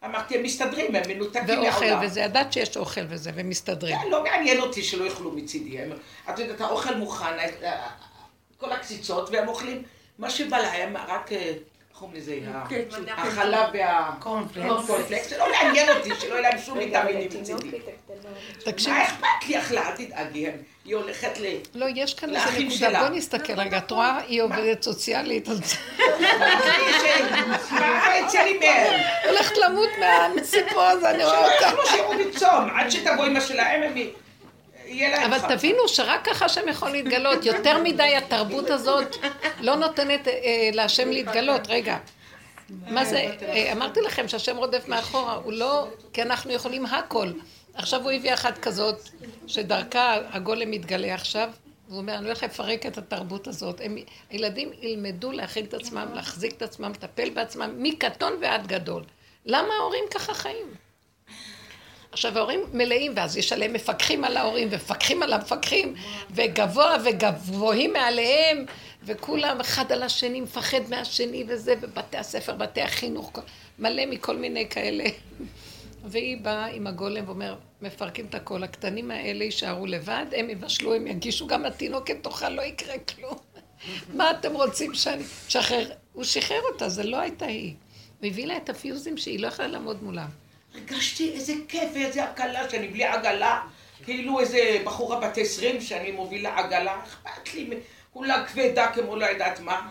אמרתי, הם מסתדרים, הם מנותקים מהעולם. ואוכל וזה, ידעת שיש אוכל וזה, והם מסתדרים. כן, לא מעניין אותי שלא יאכלו מצידי. את יודעת, האוכל מוכן, כל הקציצות, והם אוכלים מה שבא להם, רק... איך קוראים לזה? החלב והקורנפלקס, זה לא מעניין אותי, שלא יהיה להם שום ויטמינים מצידי. מה אכפת לי אכלה? אל תדאגי, היא הולכת ל... לא, יש כאן איזה נקודה, בואי נסתכל רגע, את רואה? היא עובדת סוציאלית. הולכת למות מהסיפור הזה, אני רואה אותה. שלא ישאירו בצום, עד שתבוא אמא שלהם, הם... אבל תבינו שרק ככה השם יכול להתגלות. יותר מדי התרבות הזאת לא נותנת אה, להשם להתגלות. רגע, מה זה, אה, אמרתי לכם שהשם רודף מאחורה, הוא לא, כי אנחנו יכולים הכל. עכשיו הוא הביא אחת כזאת, שדרכה הגולם מתגלה עכשיו, והוא אומר, אני הולך לפרק את התרבות הזאת. הם, הילדים ילמדו להכין את עצמם, להחזיק את עצמם, לטפל בעצמם, מקטון ועד גדול. למה ההורים ככה חיים? עכשיו ההורים מלאים, ואז יש עליהם מפקחים על ההורים, ומפקחים על המפקחים, וגבוה וגבוהים מעליהם, וכולם אחד על השני, מפחד מהשני וזה, ובתי הספר, בתי החינוך, מלא מכל מיני כאלה. והיא באה עם הגולם ואומר, מפרקים את הכל, הקטנים האלה יישארו לבד, הם יבשלו, הם יגישו, גם התינוקת תאכל, לא יקרה כלום. מה אתם רוצים שאני... שחרר. הוא שחרר אותה, זה לא הייתה היא. הוא הביא לה את הפיוזים שהיא לא יכלה לעמוד מולם. הרגשתי איזה כיף ואיזה הקלה שאני בלי עגלה, כאילו איזה בחורה בת עשרים שאני מובילה עגלה, אכפת לי, כולה כבדה כמו לא יודעת מה.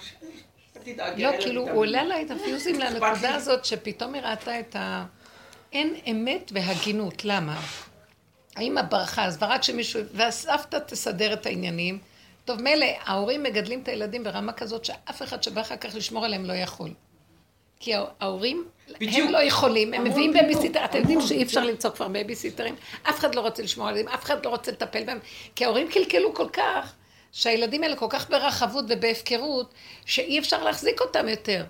לא, כאילו, הוא עולה לה את הפיוזים לנקודה הזאת, שפתאום היא ראתה את ה... אין אמת והגינות, למה? האמא ברחה, אז ורק שמישהו... והסבתא תסדר את העניינים. טוב, מילא, ההורים מגדלים את הילדים ברמה כזאת שאף אחד שבא אחר כך לשמור עליהם לא יכול. כי ההורים, בדיוק. הם לא יכולים, הם מביאים בייביסיטר, אתם יודעים שאי אפשר למצוא כבר בייביסיטרים, אף אחד לא רוצה לשמור עליהם, אף אחד לא רוצה לטפל בהם, כי ההורים קלקלו כל כך, שהילדים האלה כל כך ברחבות ובהפקרות, שאי אפשר להחזיק אותם יותר.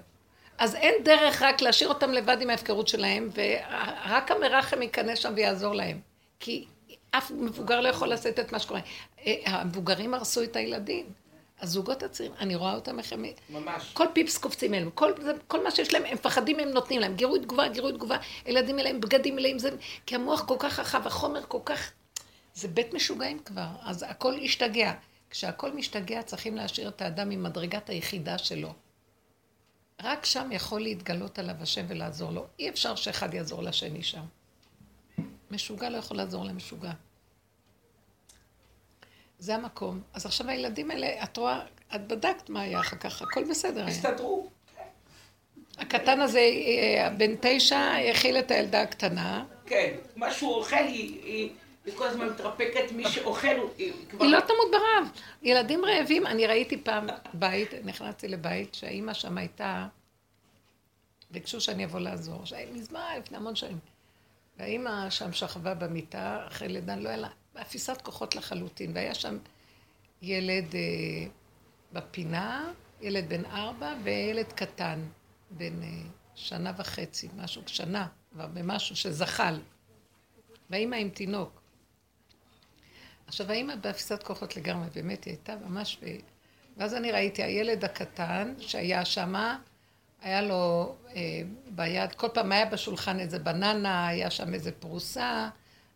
אז אין דרך רק להשאיר אותם לבד עם ההפקרות שלהם, ורק המרחם ייכנס שם ויעזור להם. כי אף מבוגר לא יכול לעשות את מה שקורה. אה, המבוגרים הרסו את הילדים. הזוגות הצעירים, אני רואה אותם איך הם... ממש. כל פיפס קופצים אליהם, כל, כל מה שיש להם, הם מפחדים, הם נותנים להם. גירוי תגובה, גירוי תגובה, ילדים אליהם, בגדים אליהם, זה... כי המוח כל כך רחב, החומר כל כך... זה בית משוגעים כבר, אז הכל השתגע. כשהכל משתגע, צריכים להשאיר את האדם עם מדרגת היחידה שלו. רק שם יכול להתגלות עליו השם ולעזור לו. אי אפשר שאחד יעזור לשני שם. משוגע לא יכול לעזור למשוגע. זה המקום. אז עכשיו הילדים האלה, את רואה, את בדקת מה היה אחר כך, הכל בסדר. הסתדרו. הקטן הזה, אה, בן תשע, האכיל את הילדה הקטנה. כן, מה שהוא אוכל, היא, היא כל הזמן מתרפקת, מי שאוכל, היא כבר... היא לא תמות ברעב. ילדים רעבים, אני ראיתי פעם בית, נכנסתי לבית, שהאימא שם הייתה, ביקשו שאני אבוא לעזור, מזמן, לפני המון שנים. והאימא שם שכבה במיטה, אחרי לידה, לא היה לה באפיסת כוחות לחלוטין, והיה שם ילד אה, בפינה, ילד בן ארבע וילד קטן, בן אה, שנה וחצי, משהו, שנה, במשהו שזחל. והאימא עם תינוק. עכשיו, האימא באפיסת כוחות לגמרי, באמת, היא הייתה ממש... ו... ואז אני ראיתי, הילד הקטן שהיה שמה, היה לו אה, ביד, כל פעם היה בשולחן איזה בננה, היה שם איזה פרוסה,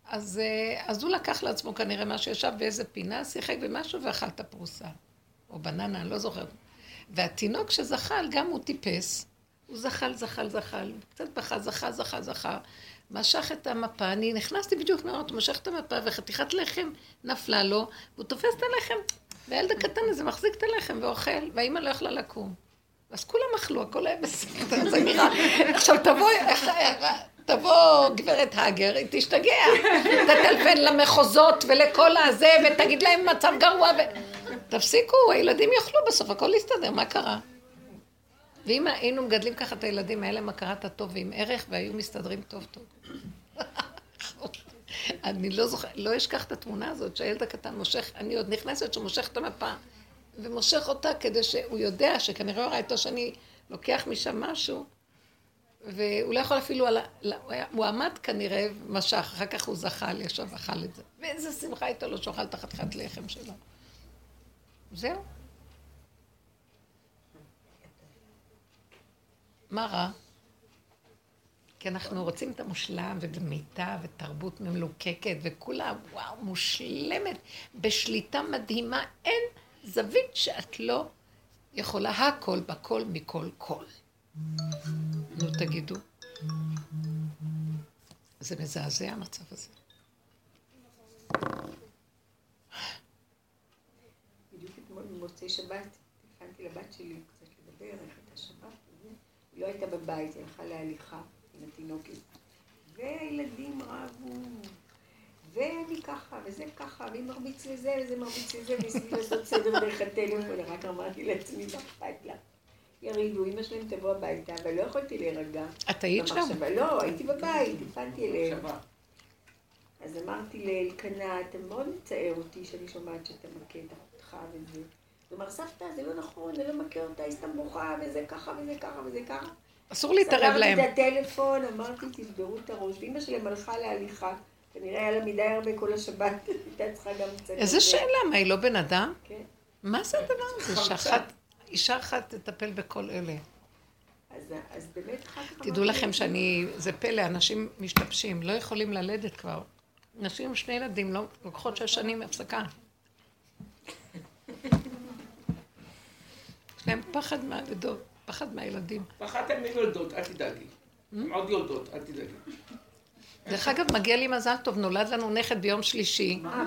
אז, אה, אז הוא לקח לעצמו כנראה מה שישב באיזה פינה, שיחק במשהו ואכל את הפרוסה. או בננה, אני לא זוכרת. והתינוק שזחל, גם הוא טיפס. הוא זחל, זחל, זחל, קצת בכה, זכה, זכה, זכה. משך את המפה, אני נכנסתי בדיוק, נראה אותו, משך את המפה, וחתיכת לחם נפלה לו, והוא תופס את הלחם, והילד הקטן הזה מחזיק את הלחם ואוכל, והאימא לא יכלה לקום. אז כולם אכלו, הכל היה בסדר, זה נראה. עכשיו תבוא, תבוא גברת האגר, היא תשתגע. תטלפן למחוזות ולכל הזה, ותגיד להם מצב גרוע. ו... תפסיקו, הילדים יאכלו בסוף, הכל יסתדר, מה קרה? ואם היינו מגדלים ככה את הילדים, היה להם הכרת הטוב ועם ערך, והיו מסתדרים טוב טוב. אני לא זוכר, לא אשכח את התמונה הזאת שהילד הקטן מושך, אני עוד נכנסת שמושך את המפה ומושך אותה כדי שהוא יודע שכנראה הוא ראה איתו שאני לוקח משם משהו והוא לא יכול אפילו, על, הוא עמד כנראה ומשך, אחר כך הוא זחל, ישב ואכל את זה. ואיזה שמחה הייתה לו שאוכל את החתיכת לחם שלו. זהו. מה רע? כי אנחנו רוצים את המושלם ובמיטה ותרבות ממלוקקת וכולה, וואו, מושלמת, בשליטה מדהימה. אין זווית שאת לא יכולה הכל בכל מכל כל. נו, תגידו. זה מזעזע המצב הזה. בדיוק אתמול במוצאי שבת, טלפנתי לבת שלי קצת לדבר, איך הייתה שבת, היא לא הייתה בבית, היא הלכה להליכה עם התינוקת. והילדים רבו, ואני ככה, וזה ככה, והיא מרביץ לזה, וזה מרביץ לזה, וניסיתי לעשות סדר דרך הטלפון, רק אמרתי לעצמי, מה אכפת לה? ירידו, אמא שלהם תבוא הביתה, אבל לא יכולתי להירגע. את היית שם? לא, הייתי בבית, טלפנתי אליהם. אז אמרתי לאלקנה, אתה מאוד מצער אותי שאני שומעת שאתה מכה את אחותך וזה. הוא אמר, סבתא, זה לא נכון, זה לא מכה אותה, היא סתם בוכה, וזה ככה, וזה ככה, וזה ככה. אסור להתערב להם. סגרתי את הטלפון, אמרתי, תסגרו את הראש. ואימא שלהם הלכה להליכה, כנראה היה לה מדי הרבה כל השבת, הייתה צריכה גם קצת... איזה שאלה, מה, היא לא בן אדם? כן. מה זה הדבר הזה שאחת, אישה אחת תטפל בכל אלה? אז, אז באמת אחר כך... תדעו לכם שאני, זה פלא, אנשים משתבשים, לא יכולים ללדת כבר. נשים עם שני ילדים, לא, לוקחות שש שנים הפסקה. יש להם פחד מהלידות, פחד מהילדים. פחדתם מיולדות, אל תדאגי. הן עוד יולדות, אל תדאגי. דרך אגב, מגיע לי מזל טוב, נולד לנו נכד ביום שלישי. אה?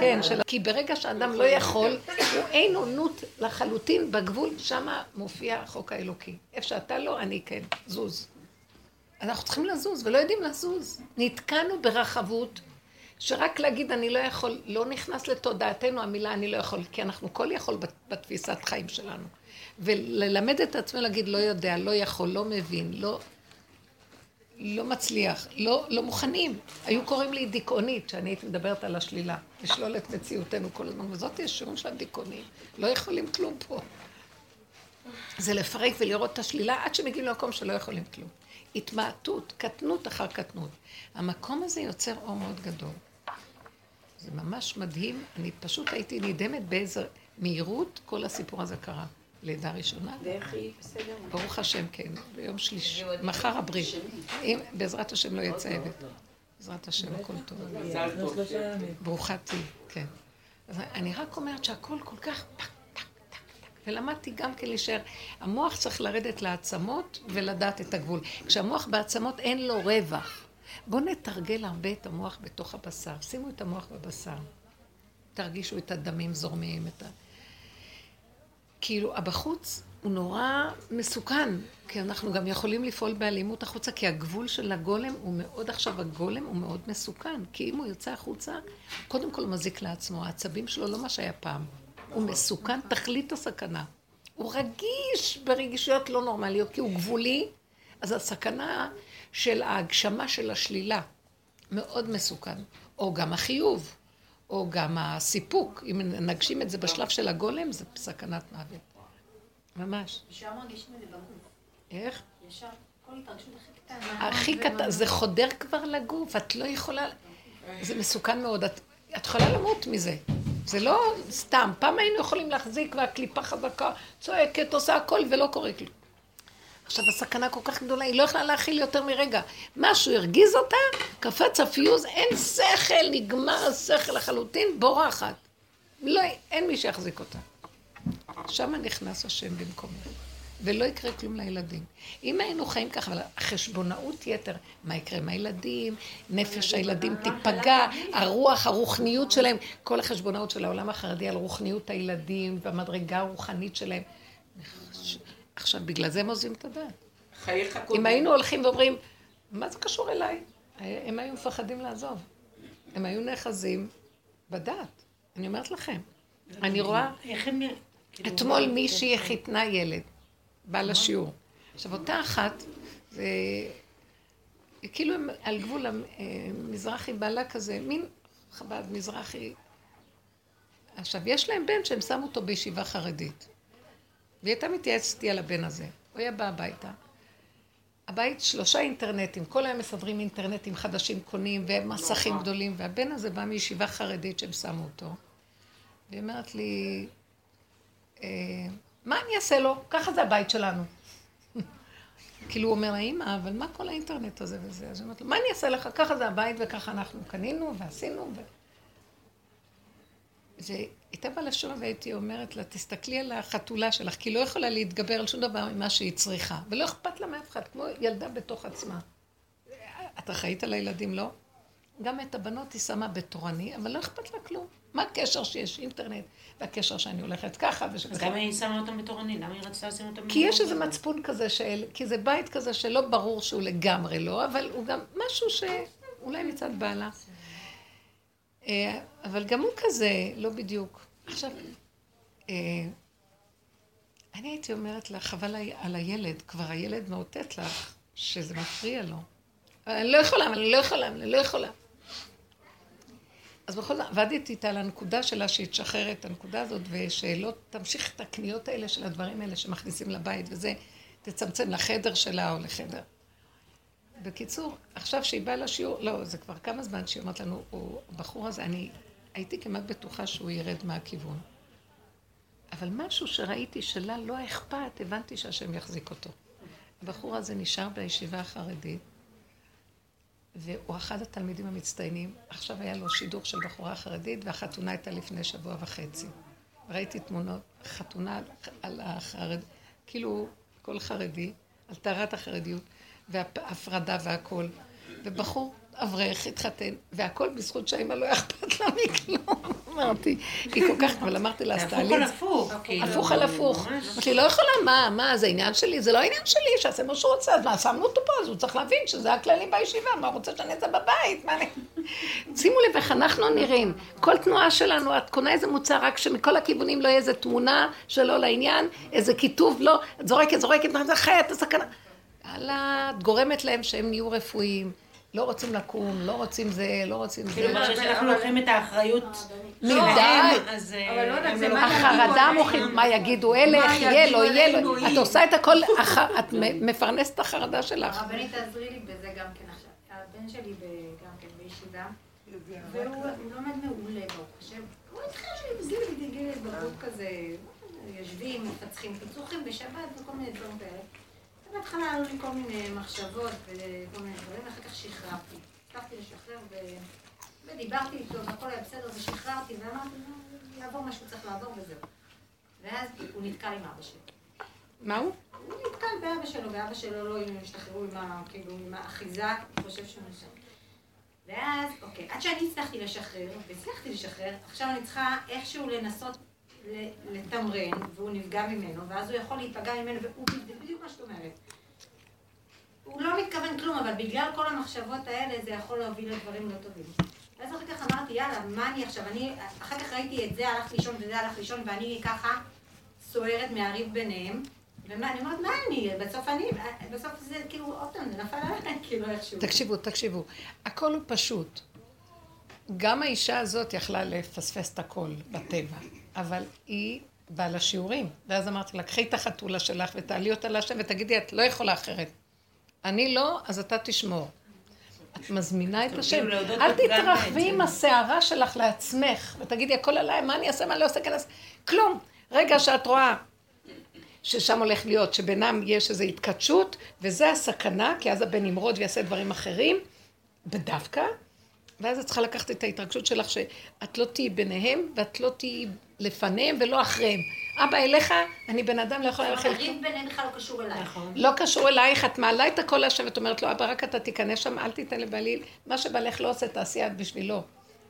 כן, של... כי ברגע שאדם לא יכול, הוא אין עונות לחלוטין בגבול, שמה מופיע החוק האלוקי. איפה שאתה לא, אני כן. זוז. אנחנו צריכים לזוז, ולא יודעים לזוז. נתקענו ברחבות, שרק להגיד אני לא יכול, לא נכנס לתודעתנו המילה אני לא יכול, כי אנחנו כל יכול בת- בתפיסת חיים שלנו. וללמד את עצמנו להגיד לא יודע, לא יכול, לא מבין, לא... לא מצליח, לא, לא מוכנים. היו קוראים לי דיכאונית, שאני הייתי מדברת על השלילה, לשלול את מציאותנו כל הזמן, וזאת השיעורים של הדיכאונים. לא יכולים כלום פה. זה לפרק ולראות את השלילה עד שמגיעים למקום שלא יכולים כלום. התמעטות, קטנות אחר קטנות. המקום הזה יוצר אור מאוד גדול. זה ממש מדהים, אני פשוט הייתי נדהמת באיזה מהירות כל הסיפור הזה קרה. לידה ראשונה. ואיך היא בסדר? ברוך השם, כן, ביום שלישי, מחר הברית. אם בעזרת השם לא יצא עבד. בעזרת השם, הכל טוב. ברוכה תהיי, כן. אז אני רק אומרת שהכל כל כך טק, טק, טק, טק. ולמדתי גם כן להישאר. המוח צריך לרדת לעצמות ולדעת את הגבול. כשהמוח בעצמות אין לו רווח. בואו נתרגל הרבה את המוח בתוך הבשר. שימו את המוח בבשר. תרגישו את הדמים זורמים, את ה... כאילו, הבחוץ הוא נורא מסוכן, כי אנחנו גם יכולים לפעול באלימות החוצה, כי הגבול של הגולם הוא מאוד, עכשיו הגולם הוא מאוד מסוכן, כי אם הוא יוצא החוצה, קודם כל הוא מזיק לעצמו, העצבים שלו לא מה שהיה פעם. הוא מסוכן, תכלית הסכנה. הוא רגיש ברגישויות לא נורמליות, כי הוא גבולי, אז הסכנה של ההגשמה של השלילה מאוד מסוכן. או גם החיוב, או גם הסיפוק. אם נגשים את זה בשלב של הגולם, זה סכנת מוות. ממש. ישר מרגישים את זה בגוף. איך? ישר, כל התרגשות הכי קטנה. הכי קטן, זה חודר כבר לגוף, את לא יכולה... זה מסוכן מאוד, את, את יכולה למות מזה. זה לא סתם, פעם היינו יכולים להחזיק והקליפה חזקה, צועקת, עושה הכל ולא קורה כלום. עכשיו, הסכנה כל כך גדולה, היא לא יכלה להכיל יותר מרגע. משהו הרגיז אותה, קפץ הפיוז, אין שכל, נגמר השכל לחלוטין, בורחת. לא, אין מי שיחזיק אותה. שם נכנס השם במקומו. ולא יקרה כלום לילדים. אם היינו חיים ככה, אבל החשבונאות יתר, מה יקרה עם הילדים, נפש הילדים תיפגע, הרוח, הרוחניות שלהם, כל החשבונאות של העולם החרדי על רוחניות הילדים והמדרגה הרוחנית שלהם. עכשיו, בגלל זה הם עוזבים את הדעת. חייך אם קודם. היינו הולכים ואומרים, מה זה קשור אליי? הם היו מפחדים לעזוב. הם היו נאחזים בדת. אני אומרת לכם. אני רואה, איך הם... כאילו, אתמול מישהי חיתנה ילד, בא לשיעור. עכשיו, אותה אחת, זה... כאילו הם על גבול המזרחי בעלה כזה, מין חב"ד מזרחי. עכשיו, יש להם בן שהם שמו אותו בישיבה חרדית. והיא הייתה מתייעצת איתי על הבן הזה. הוא היה בא הביתה. הבית שלושה אינטרנטים, כל היום מסדרים אינטרנטים חדשים, קונים, ומסכים גדולים, והבן הזה בא מישיבה חרדית שהם שמו אותו. והיא אומרת לי, "אה, מה אני אעשה לו? ככה זה הבית שלנו. כאילו הוא אומר לה, אמא, אבל מה כל האינטרנט הזה וזה? אז היא אומרת לו, מה אני אעשה לך? ככה זה הבית וככה אנחנו קנינו ועשינו. ו... זה הייתה באה לשון והייתי אומרת לה, תסתכלי על החתולה שלך, כי היא לא יכולה להתגבר על שום דבר ממה שהיא צריכה. ולא אכפת לה מאף אחד, כמו ילדה בתוך עצמה. את אחראית על הילדים, לא? גם את הבנות היא שמה בתורני, אבל לא אכפת לה כלום. מה הקשר שיש אינטרנט, והקשר שאני הולכת ככה אז ושככה. למה היא שמה אותם בתורני? למה היא רצתה לשים אותם כי יש איזה? מצפון כזה של... כי זה בית כזה שלא ברור שהוא לגמרי לא, אבל הוא גם משהו שאולי מצד בעלה. אה, אבל גם הוא כזה, לא בדיוק. עכשיו, אה, אני הייתי אומרת לה, חבל על הילד, כבר הילד מאותת לך שזה מפריע לו. אני לא יכולה, אני לא יכולה, אני לא יכולה. אז בכל זאת, עבדתי איתה על הנקודה שלה שהיא תשחרר את הנקודה הזאת, ושלא תמשיך את הקניות האלה של הדברים האלה שמכניסים לבית, וזה תצמצם לחדר שלה או לחדר. בקיצור, עכשיו שהיא באה לשיעור, לא, זה כבר כמה זמן שהיא אומרת לנו, הוא, הבחור הזה, אני הייתי כמעט בטוחה שהוא ירד מהכיוון. אבל משהו שראיתי שלה לא אכפת, הבנתי שהשם יחזיק אותו. הבחור הזה נשאר בישיבה החרדית, והוא אחד התלמידים המצטיינים. עכשיו היה לו שידוך של בחורה חרדית, והחתונה הייתה לפני שבוע וחצי. ראיתי תמונות, חתונה על החרד, כאילו כל חרדי, על טהרת החרדיות, והפרדה והכל. ובחור אברך התחתן, והכל בזכות שהאימא לא אכפת לה מכלום. אמרתי, היא כל כך, אבל אמרתי לה, אז תעלי הפוך את על הפוך. הפוך על הפוך. אמרתי, לא יכולה, מה, מה, זה עניין שלי? זה לא עניין שלי, שיעשה מה שהוא רוצה, אז מה, שמנו אותו פה, אז הוא צריך להבין שזה הכללים בישיבה, מה הוא רוצה שאני אעשה בבית, מה אני... שימו לב איך אנחנו נראים. כל תנועה שלנו, את קונה איזה מוצר, רק שמכל הכיוונים לא יהיה איזה תמונה שלא לעניין, איזה כיתוב, לא, את זורקת, זורקת, זה חיה את הסכנה. יאללה, את גורמת להם שהם נהיו רפואיים. לא רוצים לקום, לא רוצים זה, לא רוצים כאילו, זה. ברגע שאנחנו לוקחים את האחריות מדי. שלהם, אז... אה, אבל לא הם זה לא- החרדה המוחית, מה יגידו אלה, איך יהיה, לא יהיה, לא... את עושה את הכל, אח- את מפרנסת את החרדה שלך. הרבנית תעזרי לי בזה גם כן עכשיו. הבן שלי גם כן בישיבה, והוא הוא לומד מעולה, ברוך השם. הוא התחיל שלי בגיל בגיל בגרות כזה, יושבים, מפצחים פיצוחים בשבת וכל מיני דברים כאלה. בהתחלה היו לי כל מיני מחשבות וכל מיני דברים, ואחר כך שחררתי. הצלחתי לשחרר ו- ודיברתי איתו, והכל היה בסדר, ושחררתי, ואמרתי, "נו, יעבור מה שהוא צריך לעבור וזהו. ואז הוא נתקע עם אבא שלי. מה הוא? הוא נתקל באבא שלו, ואבא שלו לא השתחררו עם, ה, כאילו, עם האחיזה, הוא חושב שהוא נשאר. ואז, אוקיי, עד שאני הצלחתי לשחרר, והצלחתי לשחרר, עכשיו אני צריכה איכשהו לנסות לתמרן, והוא נפגע ממנו, ואז הוא יכול להיפגע ממנו, והוא בדיוק מה שאת אומרת. הוא לא מתכוון כלום, אבל בגלל כל המחשבות האלה, זה יכול להוביל לדברים לא טובים. ואז אחר כך אמרתי, יאללה, מה אני עכשיו, אני, אחר כך ראיתי את זה הלך לישון וזה הלך לישון, ואני ככה סוערת מהריב ביניהם, ומה, אני אומרת, מה אני, בסוף אני, בסוף זה כאילו, עוד פעם, זה נפל עליי, כאילו איכשהו. תקשיבו, תקשיבו. הכל הוא פשוט. גם האישה הזאת יכלה לפספס את הכל בטבע, אבל היא באה לשיעורים. ואז אמרתי לה, קחי את החתולה שלך ותעלי אותה להשם ותגידי, את לא יכולה אחרת. אני לא, אז אתה תשמור. את מזמינה את השם. אל תתרחבי. עם הסערה שלך לעצמך, ותגידי, הכל עליי, מה אני אעשה, מה אני לא אעשה, כנס. כלום. רגע שאת רואה ששם הולך להיות, שבינם יש איזו התכתשות, וזה הסכנה, כי אז הבן ימרוד ויעשה דברים אחרים, בדווקא, ואז את צריכה לקחת את ההתרגשות שלך, שאת לא תהיי ביניהם, ואת לא תהיי לפניהם ולא אחריהם. אבא, אליך, אני בן אדם, לא יכולה ללכת. הריב ביניהם בכלל לא קשור אלייך. לא קשור אלייך, את מעלה את הכל להשם ואת אומרת לו, אבא, רק אתה תיכנס שם, אל תיתן לבעלי, מה שבעלך לא עושה, תעשי את בשבילו.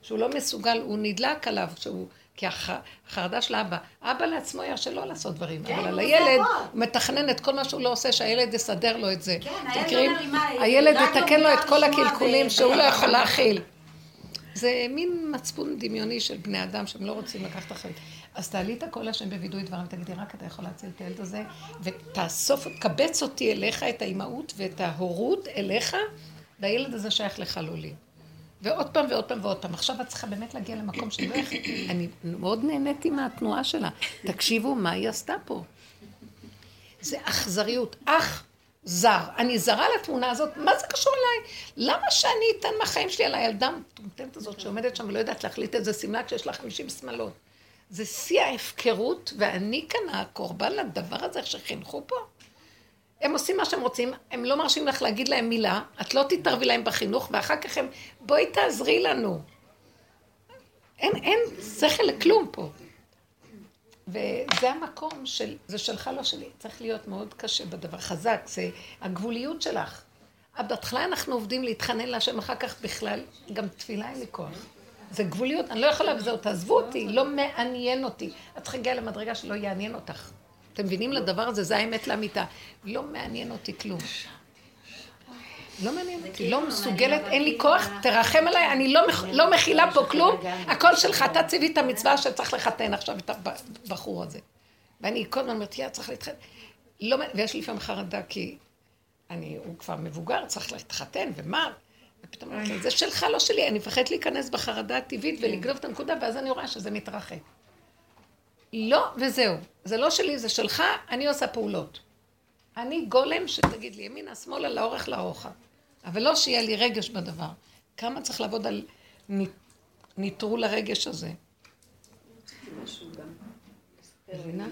שהוא לא מסוגל, הוא נדלק עליו, שהוא, כי החרדה של האבא, אבא לעצמו ירשה לא לעשות דברים, כן, אבל על הילד. הוא מתכנן את כל מה שהוא לא עושה, שהילד יסדר לו את זה. כן, הילד מכירים? אומר לי, מה, הילד יתקן לו את כל הקלקולים שהוא לא יכול להכיל. זה מין מצפון דמיוני של בני אדם שהם לא רוצים לקחת אחריות. אז תעלי את הקול השם בווידוי דברים, תגידי, רק אתה יכול להציל את הילד הזה, ותאסוף, תקבץ אותי אליך, את האימהות ואת ההורות אליך, והילד הזה שייך לך לא לי. ועוד פעם ועוד פעם ועוד פעם. עכשיו את צריכה באמת להגיע למקום שלא יכול... אני מאוד נהניתי מהתנועה שלה. תקשיבו מה היא עשתה פה. זה אכזריות. אך זר. אני זרה לתמונה הזאת, מה זה קשור אליי? למה שאני אתן מהחיים שלי על הילדה המטומטמת הזאת שעומדת שם ולא יודעת להחליט איזה שמלה כשיש לה 50 שמלות? זה שיא ההפקרות, ואני כאן הקורבן לדבר הזה שחינכו פה. הם עושים מה שהם רוצים, הם לא מרשים לך להגיד להם מילה, את לא תתערבי להם בחינוך, ואחר כך הם, בואי תעזרי לנו. אין, אין שכל לכלום פה. וזה המקום של, זה שלך לא שלי, צריך להיות מאוד קשה בדבר, חזק, זה הגבוליות שלך. בהתחלה אנחנו עובדים להתחנן להשם, אחר כך בכלל, גם תפילה אין לי כוח. זה גבוליות, אני לא יכולה וזהו, תעזבו אותי, לא מעניין אותי. את צריכה להגיע למדרגה שלא יעניין אותך. אתם מבינים לדבר הזה? זה האמת לאמיתה. לא מעניין אותי כלום. לא מעניין אותי, כאילו לא לא מסוגלת, אין לי כוח, כאילו תרחם עליי, אני לא לא מכילה פה כלום, הכל שלך, אתה ציווי את המצווה שצריך לחתן עכשיו את הבחור הזה. ואני כל הזמן אומרת, יא, צריך להתחתן. לא, ויש לי לפעמים חרדה, כי אני, הוא כבר מבוגר, צריך להתחתן, ומה? ופתאום אומרת, לו, זה שלך, לא שלי, אני מפחדת להיכנס בחרדה הטבעית ולגנוב את הנקודה, ואז אני רואה שזה מתרחק. לא, וזהו. זה לא שלי, זה שלך, אני עושה פעולות. אני גולם שתגיד לי ימינה, שמאלה, לאורך, לרוחב. אבל לא שיהיה לי רגש בדבר. כמה צריך לעבוד על ניט- ניטרול הרגש הזה. משהו גם. מבינה?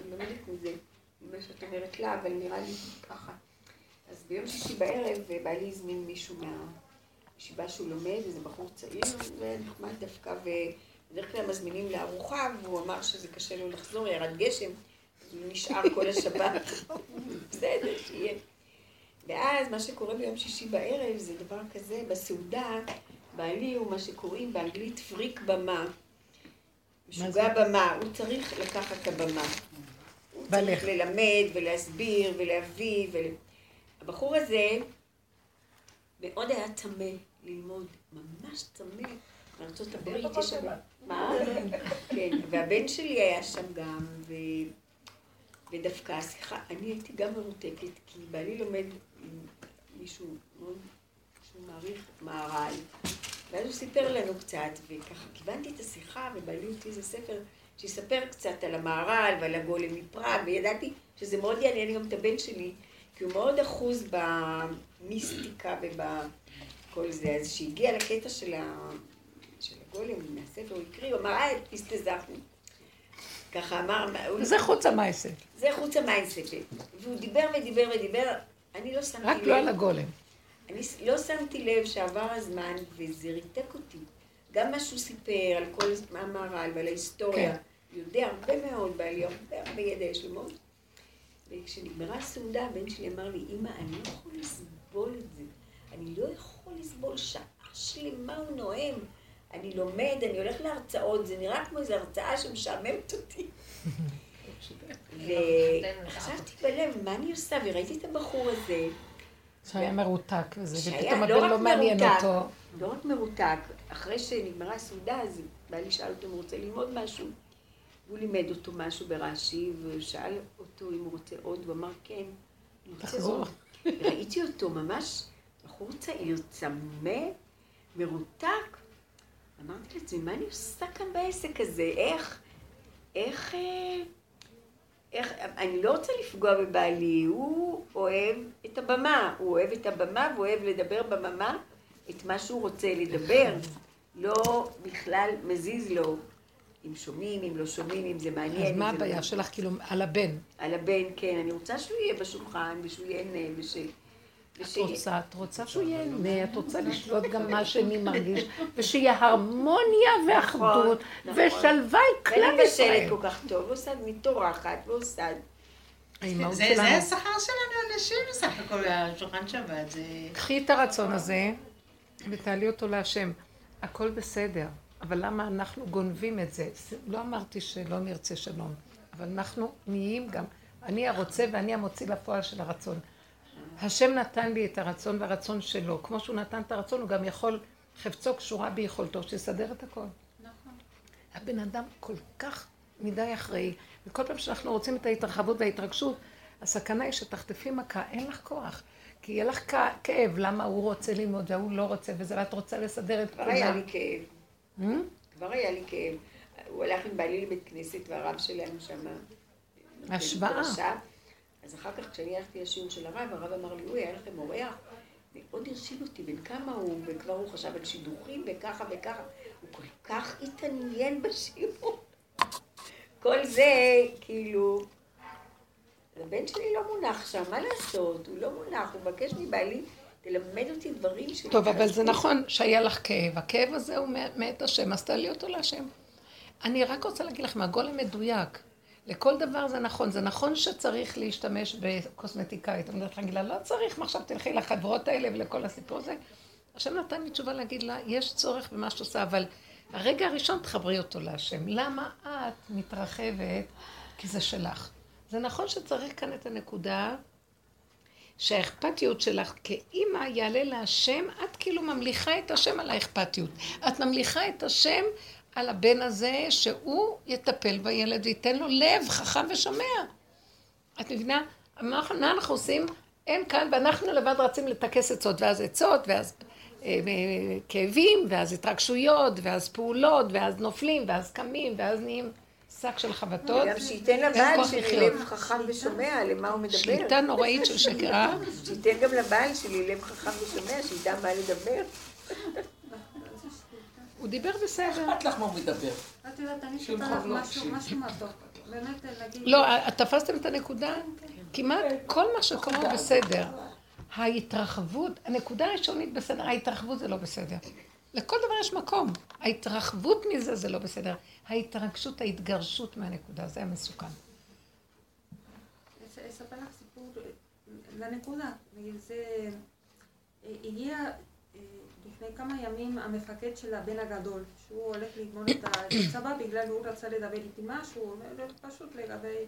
ממה שאת אומרת לה, אבל נראה לי ככה. אז ביום שישי בערב בעלי הזמין מישהו מהישיבה שהוא לומד, איזה בחור צעיר, ונחמד דווקא, ובדרך כלל מזמינים לארוחה, והוא אמר שזה קשה לו לחזור, ירד גשם, נשאר כל השבת. בסדר, שיהיה. ואז מה שקורה ביום שישי בערב זה דבר כזה, בסעודה, בעלי הוא מה שקוראים באנגלית פריק במה. משוגע במה, הוא צריך לקחת את הבמה. הוא. צריך ללמד ולהסביר ולהביא. ול... הבחור הזה מאוד היה טמא ללמוד, ממש טמא. מארצות הברית יש שם... מה? כן, והבן שלי היה שם גם, ו... ודווקא, סליחה, אני הייתי גם מרותקת, כי בעלי לומד עם מישהו מאוד, שהוא מעריך מהר"ל. ואז הוא סיפר לנו קצת, וככה כיוונתי את השיחה, ובעלי אותי איזה ספר שיספר קצת על המהר"ל ועל הגולם מפראג, וידעתי שזה מאוד יעניין גם את הבן שלי, כי הוא מאוד אחוז במיסטיקה ובכל זה. אז כשהגיע לקטע של, ה... של הגולם מהספר, הוא הקריא, הוא אמר, אה, הסתזפנו. ככה אמר, זה חוץ המעשה. זה חוץ ה mindset. והוא דיבר ודיבר ודיבר, אני לא שמתי לב. רק לא על הגולם. אני לא שמתי לב שעבר הזמן וזה ריתק אותי. גם מה שהוא סיפר על כל המהר"ל ועל ההיסטוריה. כן. יודע הרבה מאוד, בעלי הרבה הרבה ידע יש לו מאוד. וכשנגמרה הסעודה, הבן שלי אמר לי, אמא, אני לא יכול לסבול את זה. אני לא יכול לסבול שעה שלמה הוא נואם. אני לומד, אני הולך להרצאות, זה נראה כמו איזו הרצאה שמשעממת אותי. וחשבתי בלב, מה אני עושה? וראיתי את הבחור הזה, שהיה מרותק וזה, שהיה ופתאום לא הבן לא מעניין אותו. לא רק מרותק, אחרי שנגמרה הסעודה, אז בעלי שאל אותו אם הוא רוצה ללמוד משהו. הוא לימד אותו משהו ברש"י, ושאל אותו אם הוא רוצה עוד, הוא אמר כן. אני רוצה תחזור. עוד. ראיתי אותו ממש, בחור צעיר, צמא, מרותק. אמרתי לעצמי, מה אני עושה כאן בעסק הזה? איך, איך, אה, איך, אני לא רוצה לפגוע בבעלי, הוא אוהב את הבמה, הוא אוהב את הבמה והוא אוהב לדבר בבמה את מה שהוא רוצה לדבר, לא בכלל מזיז לו אם שומעים, אם לא שומעים, אם זה מעניין. אז מה לא הבעיה שלך, כאילו, על הבן? על הבן, כן, אני רוצה שהוא יהיה בשולחן, ושהוא ייהנה, וש... את רוצה, את רוצה שהוא ייהנה, את רוצה לשלוט גם מה השני מרגיש, ושיהיה הרמוניה ואחדות, נכון. ושלווה עם ואני כלל מבשלת ישראל. כל כך טוב, ועושה מטורחת, ועושה... זה. השכר שלנו, הנשים בסך הכל, השולחן שבת, זה... קחי את הרצון הזה ותעלי אותו להשם. הכל בסדר, אבל למה אנחנו גונבים את זה? לא אמרתי שלא נרצה שלום, אבל אנחנו נהיים גם, אני הרוצה ואני המוציא לפועל של הרצון. השם נתן לי את הרצון והרצון שלו. כמו שהוא נתן את הרצון, הוא גם יכול, חפצו קשורה ביכולתו, שיסדר את הכל. נכון. הבן אדם כל כך מדי אחראי, וכל פעם שאנחנו רוצים את ההתרחבות וההתרגשות, הסכנה היא שתחטפי מכה, אין לך כוח. כי יהיה לך כאב, למה הוא רוצה ללמוד והוא לא רוצה וזה, ואת רוצה לסדר את כבר היה כולם. לי כאב, אה? כבר היה לי כאב. הוא הלך עם בעלי לבית כנסת, והרב שלנו שם... השוואה. אז אחר כך, כשאני הלכתי לשיעור של הרב, הרב אמר לי, אוי, היה לכם אורח. מאוד הרשים אותי, בן כמה הוא, וכבר הוא חשב על שידוכים, וככה וככה. הוא כל כך התעניין בשיעור. כל זה, כאילו... הבן שלי לא מונח שם, מה לעשות? הוא לא מונח, הוא מבקש מבעלי, תלמד אותי דברים ש... טוב, אבל זה נכון שהיה לך כאב. הכאב הזה הוא מאת השם, אז תעלי אותו להשם. אני רק רוצה להגיד לכם, הגולם מדויק. לכל דבר זה נכון. זה נכון שצריך להשתמש בקוסמטיקאית. אני אומרת רגילה, לא צריך, מה עכשיו תלכי לחברות האלה ולכל הסיפור הזה. השם נתן לי תשובה להגיד לה, יש צורך במה שאת עושה, אבל הרגע הראשון תחברי אותו להשם. למה את מתרחבת? כי זה שלך. זה נכון שצריך כאן את הנקודה שהאכפתיות שלך כאימא יעלה להשם, את כאילו ממליכה את השם על האכפתיות. את ממליכה את השם על הבן הזה, שהוא יטפל בילד וייתן לו לב חכם ושומע. את מבינה? מה אנחנו עושים? אין כאן, ואנחנו לבד רצים לטכס עצות, ואז עצות, ואז אה, אה, כאבים, ואז התרגשויות, ואז פעולות, ואז נופלים, ואז קמים, ואז נהיים שק של חבטות. גם שייתן לבעל שלי. לב חכם ושומע למה הוא מדבר. שליטה נוראית של שקרה. שייתן גם לבעל שלי לב חכם ושומע, שידע מה לדבר. הוא דיבר בסדר. אכפת לך מה הוא מדבר. את יודעת, אני אספר לך לא משהו. משהו מתוק. באמת, להגיד... לא, את תפסתם את הנקודה? כמעט כל מה שקורה הוא בסדר. ההתרחבות, הנקודה הראשונית בסדר, ההתרחבות זה לא בסדר. לכל דבר יש מקום. ההתרחבות מזה זה לא בסדר. ההתרגשות, ההתגרשות מהנקודה, זה המסוכן. אס- אספר לך סיפור לנקודה. זה אה, הגיע אה, לפני כמה ימים המפקד של הבן הגדול, שהוא הולך לגמור את הצבא בגלל הוא רצה לדבר איתי משהו, פשוט לגבי...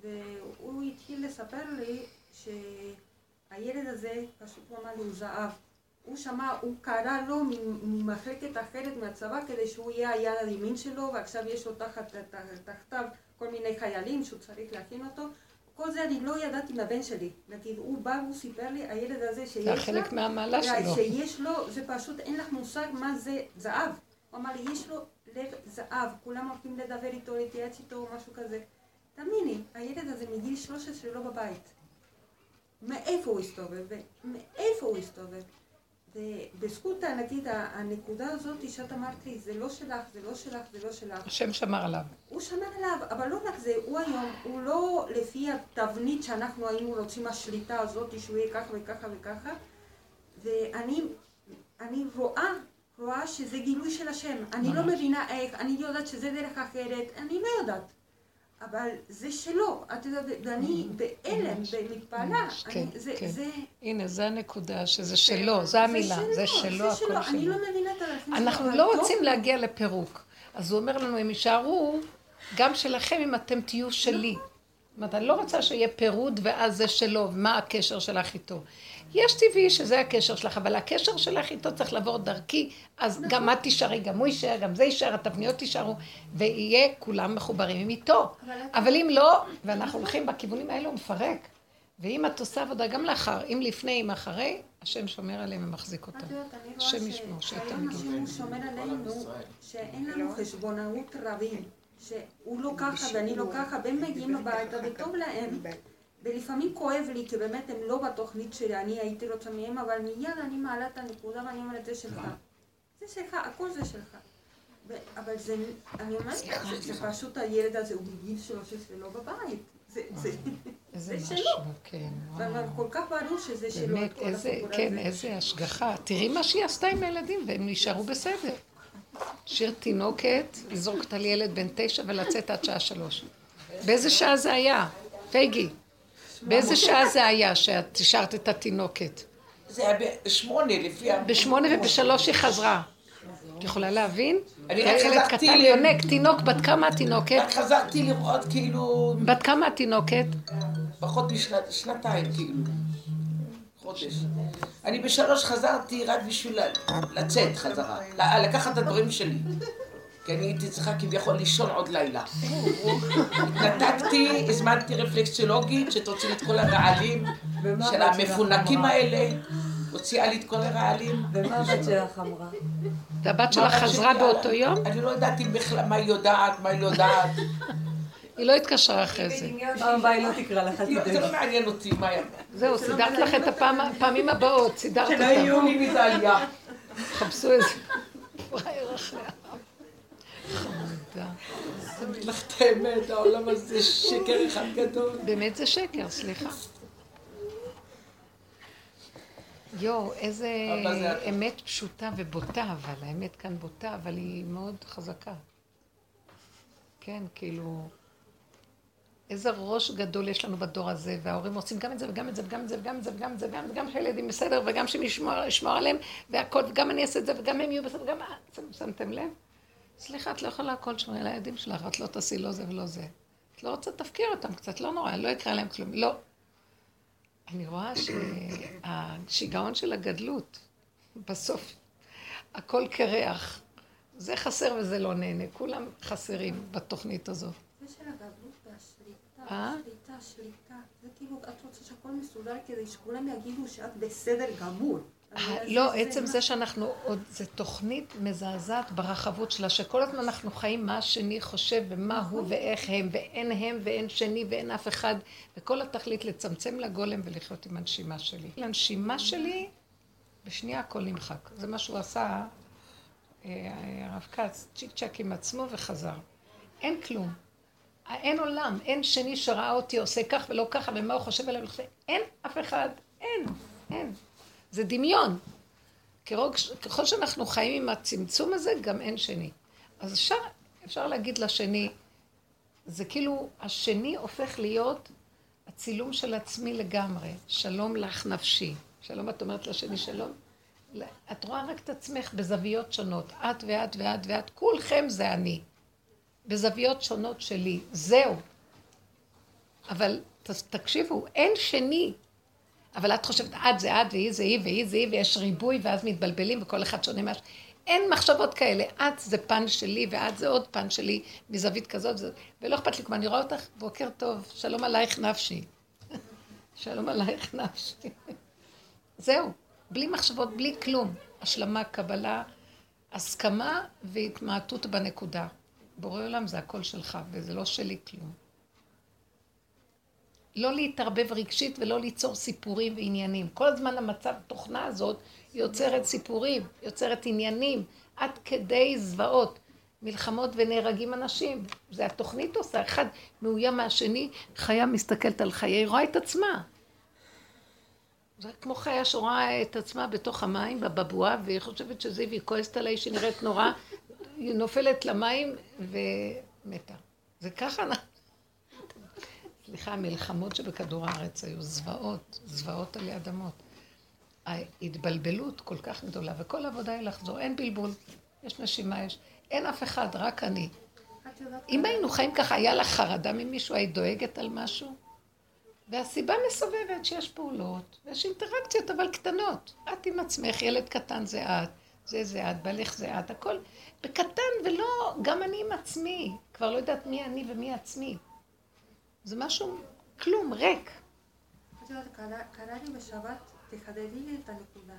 והוא התחיל לספר לי שהילד הזה, פשוט הוא אמר לי, הוא זהב. הוא שמע, הוא קרא לו ממחלקת אחרת מהצבא כדי שהוא יהיה היד הימין שלו, ועכשיו יש לו תחת- תחתיו כל מיני חיילים שהוא צריך להכין אותו. כל זה אני לא ידעתי מהבן שלי. נגיד, הוא בא, הוא סיפר לי, הילד הזה שיש זה לו, חלק מהמעלה שלו. שיש לו, זה פשוט, אין לך מושג מה זה זהב. הוא אמר לי, יש לו לב זהב, כולם הולכים לדבר איתו, להתייעץ איתו, או משהו כזה. תאמיני, הילד הזה מגיל 13 לא בבית. מאיפה הוא הסתובב? מאיפה הוא הסתובב? ובזכות, נגיד, הנקודה הזאת שאת אמרת לי, זה לא שלך, זה לא שלך, זה לא שלך. השם שמר עליו. הוא שמר עליו, אבל לא רק זה, הוא היום, הוא לא לפי התבנית שאנחנו היינו רוצים, השליטה הזאת, שהוא יהיה ככה וככה וככה, ואני אני רואה, רואה שזה גילוי של השם. אני לא מבינה איך, אני יודעת שזה דרך אחרת, אני לא יודעת. אבל זה שלו, את יודעת, ואני בהלם, במתפעלה. ממש, כן, כן. הנה, זה הנקודה, שזה שלו, זה המילה, זה שלו, זה שלו, אני לא. מבינה את שלו. אנחנו לא רוצים להגיע לפירוק. אז הוא אומר לנו, הם יישארו גם שלכם אם אתם תהיו שלי. זאת אומרת, אני לא רוצה שיהיה פירוד ואז זה שלו, מה הקשר שלך איתו. יש טבעי שזה הקשר שלך, אבל הקשר שלך איתו צריך לעבור דרכי, אז גם את תישארי, גם הוא יישאר, גם זה יישאר, התבניות יישארו, ויהיה כולם מחוברים איתו. אבל אם לא, ואנחנו הולכים בכיוונים האלה, הוא מפרק. ואם את עושה עבודה גם לאחר, אם לפני, אם אחרי, השם שומר עליהם ומחזיק אותם. השם רואה ישמור, שהיום שיתמידו. השם הוא שומר עלינו, שאין לנו חשבונאות רבים, שהוא לא ככה ואני לא ככה, והם מגיעים הביתה וטוב להם, ולפעמים כואב לי, כי באמת הם לא בתוכנית שאני הייתי רוצה מהם, אבל מיד אני מעלה את הנקודה ואני אומרת, זה שלך. זה שלך, הכל זה שלך. ו- אבל זה, אני אומרת, זה- זה פשוט הילד הזה, הוא בגיל 13 לא בבית. זה, זה, איזה זה משהו, שלו. כן, אבל. כל כך ברור שזה שלו. באמת, איזה, כן. איזה השגחה. תראי מה שהיא עשתה עם הילדים, והם נשארו בסדר. שיר תינוקת, לזרוק אותה לילד בן תשע ולצאת עד שעה שלוש. באיזה שעה זה היה? פייגי, באיזה שעה זה היה שאת השארת את התינוקת? זה היה בשמונה, לפי. בשמונה ובשלוש היא חזרה. את יכולה להבין? אני רק ילד חזרתי קטן ל- יונק, תינוק, בת כמה התינוקת? רק חזרתי לראות כאילו בת כמה התינוקת? פחות משנתיים כאילו. חודש. אני בשלוש חזרתי רק בשביל לצאת חזרה. לקחת את הדברים שלי. כי אני הייתי צריכה כביכול לישון עוד לילה. התנתקתי, הזמנתי רפלקסיולוגית שתוציא לי את כל הרעלים של המפונקים האלה. הוציאה לי את כל הרעלים. ומה הבת שלך אמרה? והבת שלך מה חזרה באותו יום? אני לא יודעת אם בכלל מה היא יודעת, מה היא לא יודעת. היא לא התקשרה אחרי זה. פעם הבאה היא לא תקרא לך, אל לא, זה לא תדאגי. מעניין אותי מה היא... זהו, סידרת לך את הפעמים הבאות, סידרת שלא אותם. יהיו לי מדליה. חפשו איזה חמודה. אגיד לך את האמת, העולם הזה שקר אחד גדול. באמת זה שקר, סליחה. יואו, איזה זה- אמת פשוטה ובוטה, אבל האמת כאן בוטה, אבל היא מאוד חזקה. כן, כאילו, איזה ראש גדול יש לנו בדור הזה, וההורים עושים גם את זה וגם את זה וגם את זה וגם את זה וגם את זה וגם וגם שהילדים בסדר וגם שהם ישמור עליהם והכל, וגם אני אעשה את זה וגם הם יהיו בסדר, וגם... אתם שמתם לב? סליחה, את לא יכולה הכל לשמור על הילדים שלך, את לא תעשי לא זה ולא זה. את לא רוצה, תפקיר אותם קצת, לא נורא, לא יקרה להם כלום. לא. אני רואה שהשיגעון של הגדלות, בסוף, הכל קרח. זה חסר וזה לא נהנה, כולם חסרים בתוכנית הזאת. זה של הגדלות והשליטה, אה? השליטה, השליטה. זה כאילו, את רוצה שהכל מסודר כדי שכולם יגידו שאת בסדר גמור. אבל לא, זה- עצם זה שאנחנו עוד, זו תוכנית מזעזעת ברחבות שלה, שכל הזמן אנחנו חיים מה השני חושב ומה הוא ואיך הם, ואין הם ואין שני ואין אף אחד, וכל התכלית לצמצם לגולם ולחיות עם הנשימה שלי. לנשימה שלי, בשנייה הכל נמחק. זה מה שהוא עשה, אה, הרב כץ, צ'יק צ'אק עם עצמו וחזר. אין כלום. אין עולם, אין שני שראה אותי עושה כך ולא ככה, ומה הוא חושב עליו, אין אף אחד, אין, אין. זה דמיון. ככל שאנחנו חיים עם הצמצום הזה, גם אין שני. אז אפשר, אפשר להגיד לשני, זה כאילו, השני הופך להיות הצילום של עצמי לגמרי. שלום לך נפשי. שלום, את אומרת לשני שלום. את רואה רק את עצמך בזוויות שונות. את ואת ואת ואת, כולכם זה אני. בזוויות שונות שלי. זהו. אבל תקשיבו, אין שני. אבל את חושבת, את זה את, והיא זה היא, והיא זה היא, ויש ריבוי, ואז מתבלבלים, וכל אחד שונה מהש... אין מחשבות כאלה. את זה פן שלי, ואת זה עוד פן שלי, מזווית כזאת. ולא אכפת לי, כמו אני רואה אותך, בוקר טוב, שלום עלייך נפשי. שלום עלייך נפשי. זהו, בלי מחשבות, בלי כלום. השלמה, קבלה, הסכמה והתמעטות בנקודה. בורא עולם זה הכל שלך, וזה לא שלי כלום. לא להתערבב רגשית ולא ליצור סיפורים ועניינים. כל הזמן המצב, תוכנה הזאת, יוצרת סיפורים, יוצרת עניינים, עד כדי זוועות. מלחמות ונהרגים אנשים. זה התוכנית עושה, אחד מאוים מהשני, חיה מסתכלת על חיי, היא רואה את עצמה. זה כמו חיה שרואה את עצמה בתוך המים, בבבואה, והיא חושבת שזה, והיא כועסת עליי שהיא נראית נורא, היא נופלת למים ומתה. זה ככה אנחנו... סליחה, המלחמות שבכדור הארץ היו זוועות, זוועות עלי אדמות. ההתבלבלות כל כך גדולה, וכל העבודה היא לחזור, אין בלבול, יש נשימה, יש... אין אף אחד, רק אני. אם היינו חיים ככה, היה לך חרדה ממישהו, היית דואגת על משהו? והסיבה מסובבת שיש פעולות, ויש אינטראקציות, אבל קטנות. את עם עצמך, ילד קטן זה את, זה זה את, בעלך זה את, הכל בקטן, ולא, גם אני עם עצמי. כבר לא יודעת מי אני ומי עצמי. זה משהו, כלום, ריק. את יודעת, קרה- לי בשבת, תחדדי לי את הנקודה.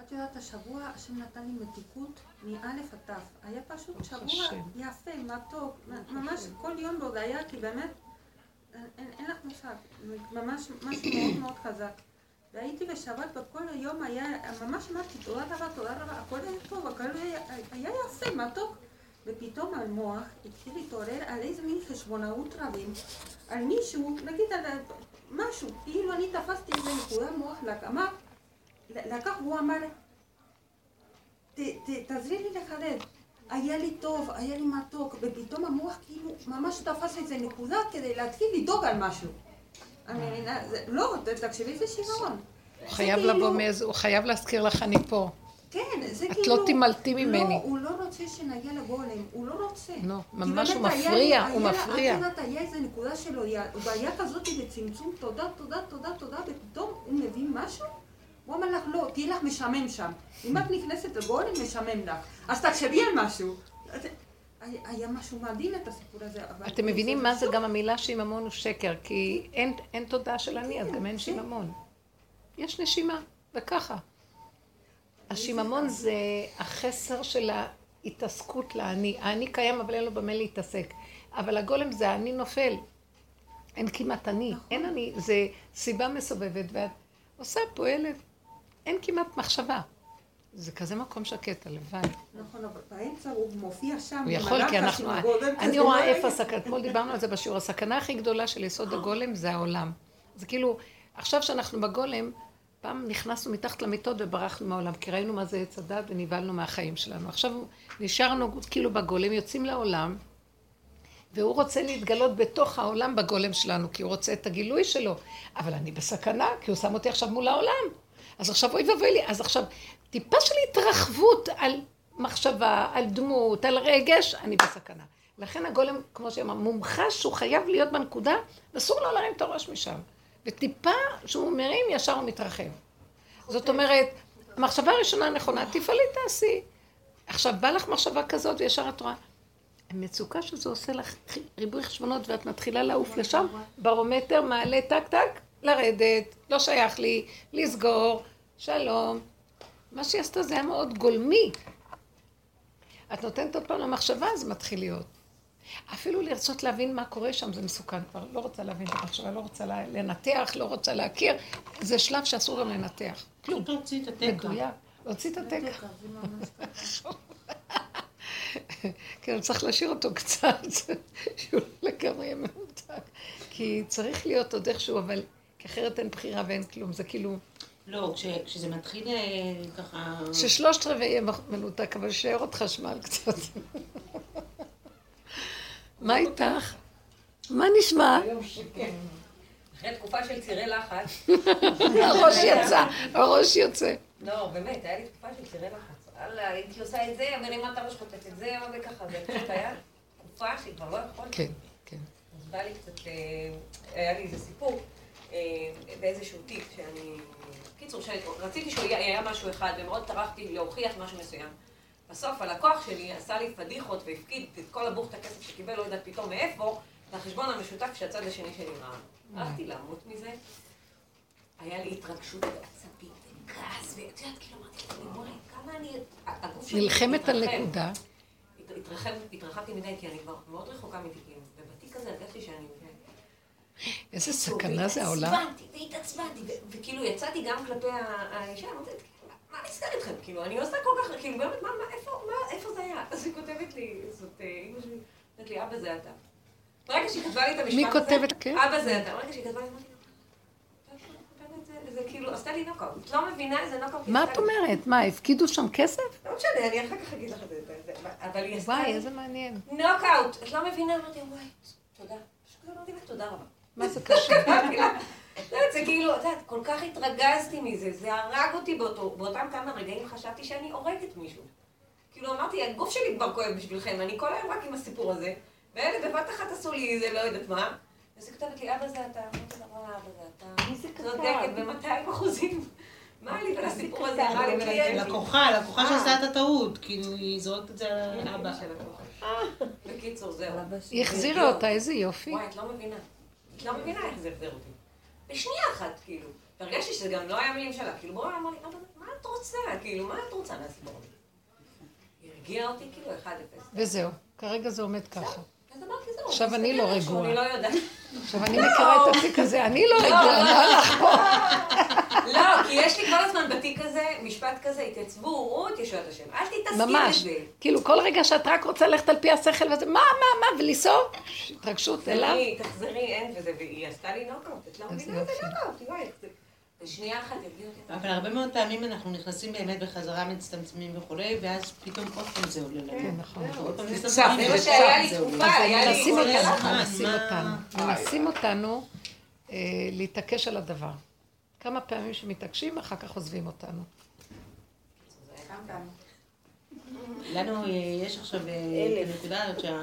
את יודעת, השבוע השם נתן לי מתיקות מאלף עד תו. היה פשוט שבוע. יפה, מתוק, ממש כל יום בהודיה, כי באמת, אין- לך מושג, ממש משהו מאוד מאוד חזק. והייתי בשבת וכל היום היה, ממש אמרתי תודה רבה, תודה רבה, הכל היה טוב, הכל היה היה יפה, מתוק. ופתאום המוח התחיל להתעורר על איזה מין חשבונאות רבים, על מישהו, נגיד על משהו, כאילו אני תפסתי איזה נקודה, מוח אמר, לקח והוא אמר, "ת- ת- תעזרי לי לחדד. היה לי טוב, היה לי מתוק, ופתאום המוח כאילו ממש תפס איזה נקודה כדי להתחיל לדאוג על משהו. אני מבינה, לא, תקשיבי, זה שיגעון. הוא חייב לבוא מאיזה, הוא חייב להזכיר לך אני פה. כן, זה את כאילו... לא תימלטי ממני. לא, הוא לא רוצה שנגיע לגולם, הוא לא רוצה. לא, כי ממש באמת הוא היה מפריע, לי- הוא היה- מפריע. את יודעת, היה איזה נקודה שלו, היה- בעיה כזאת בצמצום, תודה, תודה, תודה, תודה, ופתאום הוא מביא משהו, הוא אומר לך, לא, תהיה לך משעמם שם. אם את נכנסת לגולם, משעמם לך. אז תחשבי על משהו. את- היה- היה משהו מדהים את הסיפור הזה. אתם מבינים מה זה גם המילה שיממון הוא שקר, כי אין, אין תודעה של אני, אז גם אין שיממון. יש נשימה, וככה. השיממון זה החסר של ההתעסקות לאני. האני קיים, אבל אין לו במה להתעסק. אבל הגולם זה האני נופל. אין כמעט אני. אין אני, זה סיבה מסובבת, ואת עושה, פועלת. אין כמעט מחשבה. זה כזה מקום שקט, הלוואי. נכון, אבל באמצע הוא מופיע שם. הוא יכול, כי אנחנו... אני רואה לא איפה הסכנה, אתמול דיברנו על זה בשיעור, הסכנה הכי גדולה של יסוד הגולם זה העולם. זה כאילו, עכשיו שאנחנו בגולם, פעם נכנסנו מתחת למיטות וברחנו מהעולם, כי ראינו מה זה עץ הדת ונבהלנו מהחיים שלנו. עכשיו נשארנו כאילו בגולם, יוצאים לעולם, והוא רוצה להתגלות בתוך העולם בגולם שלנו, כי הוא רוצה את הגילוי שלו. אבל אני בסכנה, כי הוא שם אותי עכשיו מול העולם. אז עכשיו אוי ואבוי לי, אז עכשיו טיפה של התרחבות על מחשבה, על דמות, על רגש, אני בסכנה. לכן הגולם, כמו שאמר, מומחש שהוא חייב להיות בנקודה, ואסור לו להרים את הראש משם. וטיפה שהוא מרים, ישר הוא מתרחב. זאת אומרת, המחשבה הראשונה הנכונה, תפעלי תעשי. עכשיו, בא לך מחשבה כזאת וישר את רואה. המצוקה שזה עושה לך ריבוי חשבונות ואת מתחילה לעוף לשם, ברומטר מעלה טק טק, לרדת, לא שייך לי, לסגור, שלום. מה שהיא עשתה זה היה מאוד גולמי. את נותנת עוד פעם למחשבה, זה מתחיל להיות. אפילו לרצות להבין מה קורה שם זה מסוכן כבר. לא רוצה להבין את המחשבה, לא רוצה לנתח, לא רוצה להכיר. זה שלב שאסור גם לנתח. כלום. להוציא את התקע. מדויק. להוציא את התקע. כן, צריך להשאיר אותו קצת, שהוא לא לגמרי יהיה מנותק. כי צריך להיות עוד איכשהו, אבל כי אחרת אין בחירה ואין כלום. זה כאילו, לא, כש- כשזה מתחיל אה, ככה... ששלושת רבעי יהיה מנותק, אבל שיער עוד חשמל קצת. מה איתך? מה נשמע? אחרי תקופה של צירי לחץ, הראש יצא, הראש יוצא. לא, באמת, היה לי תקופה של צירי לחץ. וואלה, הייתי עושה את זה, מרימה את הראש, כותבת את זה, וככה, זה פשוט היה תקופה שכבר לא יכולתי. כן, כן. אז בא לי קצת, אה, היה לי איזה סיפור, אה, באיזשהו תיק שאני... קיצור, רציתי שהוא יהיה היה משהו אחד, ומאוד טרחתי להוכיח משהו מסוים. בסוף הלקוח שלי עשה לי פדיחות והפקיד את כל הבוכת הכסף שקיבל, לא יודעת פתאום מאיפה, לחשבון המשותף שהצד השני שלי ראה. הלכתי למות מזה, היה לי התרגשות ועצבים וכעס, ואת יודעת, כאילו אמרתי לעצמי, בואי, כמה אני... הגוף שלי נלחמת על. נקודה. הת- התרחב- התרחבתי מדי, כי אני כבר מאוד רחוקה מתיקים, ובתיק הזה הרגשתי שאני... איזה סכנה זה העולם. והתעצבנתי, והתעצבנתי, וכאילו יצאתי גם כלפי האישה, אמרתי, "מה- נסגר איתכם? כאילו, אני עושה כל כך, כאילו, באמת, מה, מה, איפה, מה, איפה זה היה? אז היא כותבת לי, זאת אה, אימא שלי, אומרת לי, אבא זה אתה. ברגע שהיא כתבה לי את המשפט מי הזה, כותבת? כן. אבא זה אתה. ברגע שהיא כתבה לי, אמרתי לה, "אתה כותבת זה?" כאילו, עשתה לי נוקאוט. את לא מבינה איזה נוקאוט. מה את. אומרת? מה, הפקידו שם כסף? לא משנה, אני אחר כך אגיד לך את זה, אבל היא עשתה וואי, לי איזה מעניין. נוקאוט. את לא מבינה? אמרתי, וואי, תודה. פשוט אמרתי לה, תודה רבה. מה זה קשור? זה כאילו, את יודעת, כל כך התרגזתי מזה, זה הרג אותי באותו, באותם כמה רגעים חשבתי שאני הורגת מישהו. כאילו אמרתי, הגוף שלי כבר כואב בשבילכם, אני כל היום רק עם הסיפור הזה, ואלה בבת אחת עשו לי זה לא יודעת מה, ואז היא כותבת לי, אבא זה אתה, אמרתי לה, וואלה, אבא זה אתה, מי זה כתב? צודקת ב-200 אחוזים. מה לי ולסיפור הזה? מה לי ולילד? לקוחה, לקוחה שעשתה את הטעות, כאילו היא זורקת את זה על אבא. בקיצור, זהו. היא החזירה אותה, איזה יופי. וואי, את לא מבינה. את לא מבינה איך זה החזיר אותי. בשנייה אחת, כאילו. והרגשתי שזה גם לא היה מילים שלה. כאילו, בואי, אמר לי, "אבא, מה את רוצה? כאילו, מה את רוצה מהסיפור הזה? היא הרגיעה אותי כאילו 1-0. וזהו, כרגע זה עומד ככה. עכשיו אני לא על משהו, רגועה. לא. עכשיו אני מכירה את התיק הזה, אני לא מה לך פה? לא, כי יש לי כל הזמן בתיק הזה, משפט כזה, התייצבו, רות ישועת השם. אל תתעסקי ממש. בזה. כאילו כל רגע שאת רק רוצה ללכת על פי השכל וזה, מה, מה, מה, ולנסוע, התרגשות אליו. תחזרי, תחזרי, אין וזה, והיא עשתה לי נוקאוט, את לא מבינה את זה- בשנייה אחת הרגיעו אותי. אבל הרבה מאוד פעמים אנחנו נכנסים באמת בחזרה, מצטמצמים וכולי, ואז פתאום עוד פעם זה עולה לנו. כן, נכון. אנחנו עוד פעם זה מצטמצמים, צף, זה מה שהיה לי. תקופה, היה לי... מנסים אותנו. מנסים מה? אותנו, מנסים אותנו אה, להתעקש על הדבר. כמה פעמים שמתעקשים, אחר כך עוזבים אותנו. לנו אה, יש עכשיו אה, את הנקודה הזאת שה...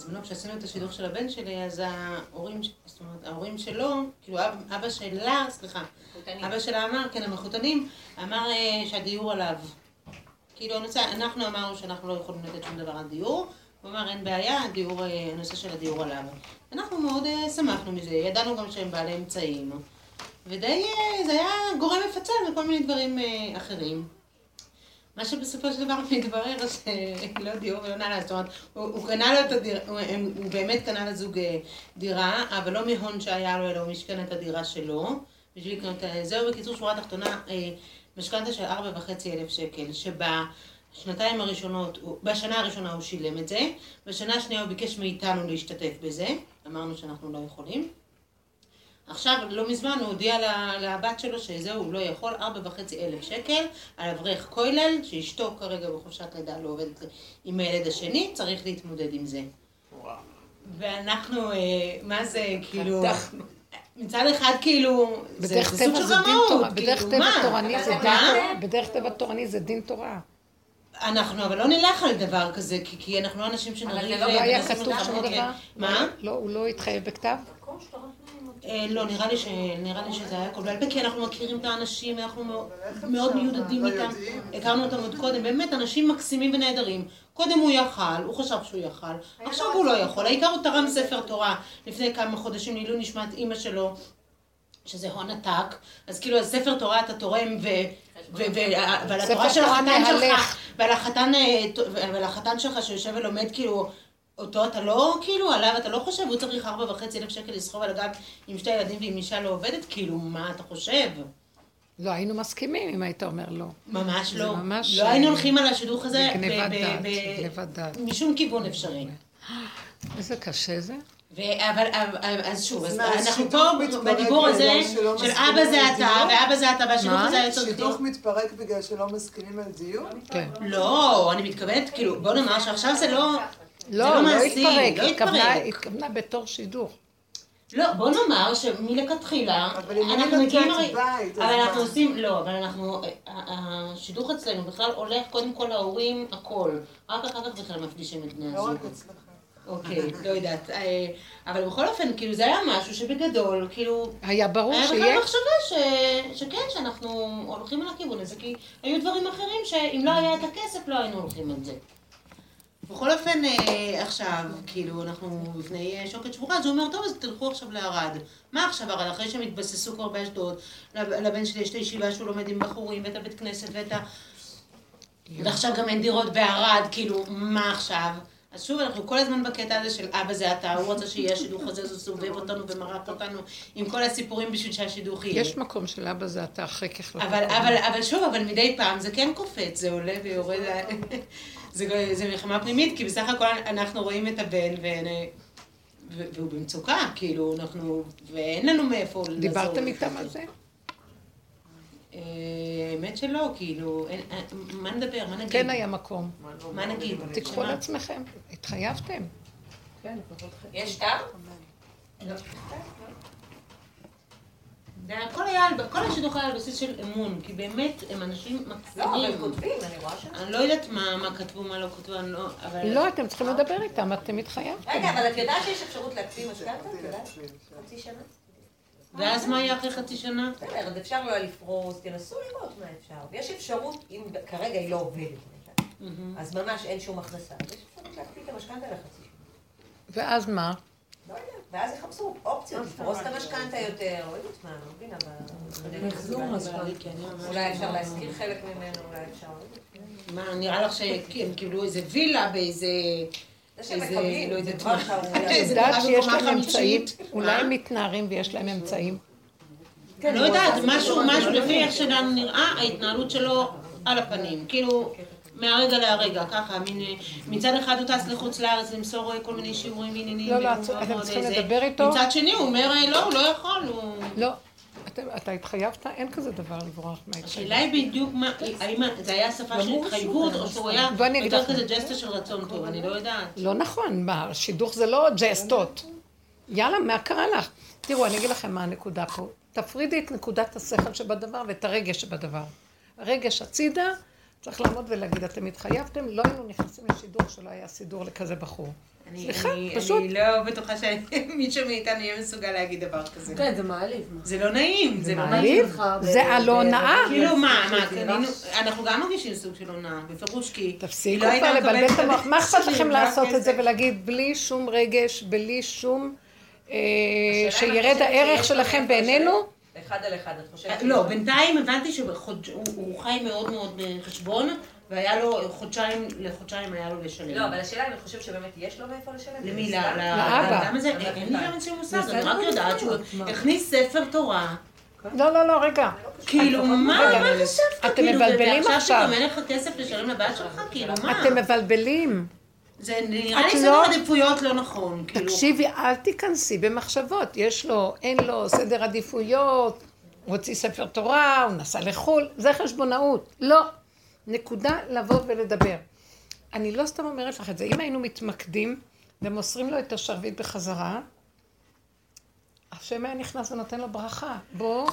בזמנו כשעשינו את השידוך של הבן שלי, אז ההורים, זאת אומרת, ההורים שלו, כאילו אב, אבא שלה, סליחה, אבא שלה אמר, כן, המחותנים, אמר אה, שהדיור עליו. כאילו הנושא, אנחנו אמרנו שאנחנו לא יכולים לתת שום דבר על דיור, הוא אמר אין בעיה, הדיור, אה, הנושא של הדיור עליו. אנחנו מאוד אה, שמחנו מזה, ידענו גם שהם בעלי אמצעים, ודי, אה, זה היה גורם מפצל וכל מיני דברים אה, אחרים. מה שבסופו של דבר מתברר שלא דיור ולא נעלה, זאת אומרת, הוא, הוא קנה לו את הדירה, הוא, הוא באמת קנה לזוג אה, דירה, אבל לא מהון שהיה לו, אלא הוא משכן את הדירה שלו, בשביל לקנות את זהו בקיצור שורה תחתונה, אה, משכנתה של ארבע וחצי אלף שקל, שבשנתיים הראשונות, בשנה הראשונה הוא שילם את זה, בשנה השנייה הוא ביקש מאיתנו להשתתף בזה, אמרנו שאנחנו לא יכולים. עכשיו, לא מזמן הוא הודיע לבת שלו שזהו, הוא לא יכול, ארבע וחצי אלף שקל על אברך כולל, שאשתו כרגע בחופשת לידה לא עובדת עם הילד השני, צריך להתמודד עם זה. ואנחנו, אה, מה זה, כאילו. מצד אחד כאילו, זה סוג טבע של זה דין רמאות, תורה, בדרך כאילו, טבע מה? תורני זה אבל דין מה? תורה, בדרך טבע תורני זה דין תורה. אנחנו אבל לא נלך על דבר כזה, כי, כי אנחנו לא אנשים אבל שנריב זה לא לא היה כתוב שום דבר? מה? לא, הוא לא התחייב בכתב? אה, לא, נראה לי, ש... נראה לי שזה היה הכל. בעל פה, כי אנחנו מכירים את האנשים, אנחנו מאוד, מיודדים איתם, הכרנו אותם עוד קודם, באמת אנשים מקסימים ונהדרים. קודם הוא יכל, הוא חשב שהוא יכל, עכשיו הוא לא יכול, העיקר הוא תרם ספר תורה. לפני כמה חודשים לעילוי נשמת אימא שלו. שזה הון עתק, אז כאילו על ספר תורה אתה תורם ו... ו- ו- ועל התורה של החתן. שלך, ועל החתן שלך שיושב ולומד כאילו, אותו אתה לא, כאילו, עליו אתה לא חושב, הוא צריך ארבע וחצי אלף שקל לסחוב על הגב עם שתי ילדים ועם אישה לא עובדת, כאילו, מה אתה חושב? לא, היינו מסכימים אם היית אומר לא. ממש לא. ממש, לא אה, היינו הולכים על השידוך הזה זה גניבת דעת, גניבת דעת. משום כיוון אפשרי. איזה קשה זה. ו- אבל, אבל- אז שוב, אז אנחנו שידוך פה בדיבור הזה של אבא זה אתה? ואבא זה אתה, והשידוך? הזה היה יותר שידוך טוב. מתפרק בגלל שלא מסכימים על דיור? כן. לא, אני מתכוונת, כאילו, בוא נאמר שעכשיו זה לא... לא, לא לא התפרק, לא היא התכוונה- התפרק. התכוונה בתור שידוך. לא, בוא נאמר שמלכתחילה, אבל אם אני אנחנו מגיעים נותנת הרי... בית, אז אבל? אנחנו עושים, לא, אבל אנחנו, השידוך אצלנו בכלל הולך קודם כל להורים הכל. רק אחר כך בכלל מפגישים את בני לא הזוג. רק אצלכם. אוקיי, לא יודעת. אה, אבל בכל אופן, כאילו זה היה משהו שבגדול, כאילו... היה ברור היה בכלל שיהיה? מחשבה ש... שכן, שאנחנו הולכים על הכיוון הזה, כי היו דברים אחרים שאם לא היה את הכסף, לא היינו הולכים על זה. בכל אופן, אה, עכשיו, כאילו, אנחנו בפני אה, שוקת שבורה, אז הוא אומר, טוב, אז תלכו עכשיו לערד. מה עכשיו ערד? אחרי שהם התבססו כבר באשדוד, לב- לבן שלי יש את הישיבה שהוא לומד עם בחורים, ואת הבית כנסת, ואת ה... ועכשיו גם אין דירות בערד, כאילו, מה עכשיו? אז שוב, אנחנו כל הזמן בקטע הזה של אבא זה אתה, הוא רוצה שיהיה השידוך הזה, זה סובב אותנו ומרק אותנו עם כל הסיפורים בשביל שהשידוך יהיה. יש מקום של אבא זה אתה אחרי ככלל. אבל, אבל, אבל שוב, אבל מדי פעם זה כן קופץ, זה עולה ויורד, זה, זה מלחמה פנימית, כי בסך הכל אנחנו רואים את הבן ו- ו- והוא במצוקה, כאילו, אנחנו, ואין לנו מאיפה לעזור. דיברתם לו. איתם על זה? אה, האמת שלא, כאילו, אין, אה, מה נדבר, מה נגיד? כן היה מקום. מה נגיד? תיקחו? לעצמכם. התחייבתם. יש טעם? זה הכל היה, כל השידוך היה על בסיס של אמון, כי באמת הם אנשים לא, אבל מקסימים. כותבים, אני רואה ש... אני לא יודעת מה, מה כתבו, מה לא כתבו, אני לא, אבל... לא, אתם צריכים לדבר איתם, אתם התחייבתם. רגע, אבל את יודעת שיש אפשרות להקפיא משכנתה? את יודעת? חצי שנה? ואז מה יהיה אחרי חצי שנה? בסדר, אז אפשר לא לפרוס, תנסו לראות מה אפשר. ויש אפשרות, אם כרגע היא לא עובדת, אז ממש אין שום הכנסה, יש אפשרות להקפיא את המשכנתה לחצי שנה. ואז מה? לא יודעת, ואז יחפשו אופציות, לפרוס את המשכנתה יותר, לא יודעת מה, לא מבינה, מחזור משכנתה. אולי אפשר להשכיר חלק ממנו, אולי אפשר... לא. מה, נראה לך שהם קיבלו איזה וילה באיזה... איזה, לא יודעת שיש להם. אמצעים? אולי מה? הם מתנערים ויש להם אמצעים. לא יודעת, משהו, משהו לפי איך שלנו נראה, ההתנהלות שלו על הפנים. כאילו, מהרגע להרגע, ככה, מין, אה, מצד אחד הוא טס לחוץ לארץ למסור אה, כל מיני שיעורים ועניינים. לא, לא, אתם צריכים איזה- לדבר איתו. מצד שני הוא אומר, אה, לא, הוא לא יכול, הוא... לא. אתה התחייבת? אין כזה דבר לברוח מההתחייבות. השאלה היא בדיוק מה, האם זה היה שפה של התחייבות, או שהוא היה יותר. כזה ג'סטה של רצון טוב, אני לא יודעת. לא נכון, מה, שידוך זה לא ג'סטות. יאללה, מה קרה לך? תראו, אני אגיד לכם מה הנקודה פה. תפרידי את נקודת השכל שבדבר ואת הרגש שבדבר. הרגש הצידה, צריך לעמוד ולהגיד, אתם התחייבתם, לא היינו נכנסים לשידור שלא היה סידור לכזה בחור. אני- סליחה, אני- פשוט. אני לא בטוחה שמישהו מאיתנו יהיה מסוגל להגיד דבר כזה. כן, זה מעליב. זה לא נעים, זה לא. מעליב? זה על הונאה. כאילו מה, רעש. אנחנו גם מרגישים סוג של הונאה, בפירוש כי... תפסיקו לא כבר הייתה לבלבל את המוח. מה אכפת לכם לא לעשות את זה. ולהגיד בלי שום רגש, בלי שום... אה, שירד הערך שלכם בעינינו? אחד על אחד, את חושבת? לא, בינתיים הבנתי שהוא חי מאוד מאוד בחשבון, והיה לו חודשיים, לחודשיים היה לו לשלם. לא, אבל השאלה אם את חושבת שבאמת יש לו מאיפה לשלם? למי? לאבא. אין לי. גם שום מושג, זה אני רק יודעת שהוא. הכניס ספר תורה. לא, לא, לא, רגע. כאילו, מה, מה חשבת? אתם כאילו, מבלבלים ועכשיו עכשיו. פתאום אין לך כסף לשלם לבת שלך? כאילו, מה? אתם מבלבלים. זה נראה לי לא- סדר עדיפויות לא נכון. כאילו, תקשיבי, אל תיכנסי במחשבות. יש לו, אין לו סדר עדיפויות, הוא הוציא ספר תורה, הוא נסע לחו"ל, זה חשבונאות. לא. נקודה לבוא ולדבר. אני לא סתם אומרת לך את זה. אם היינו מתמקדים ומוסרים לו את השרביט בחזרה, השם היה נכנס ונותן לו ברכה. בוא,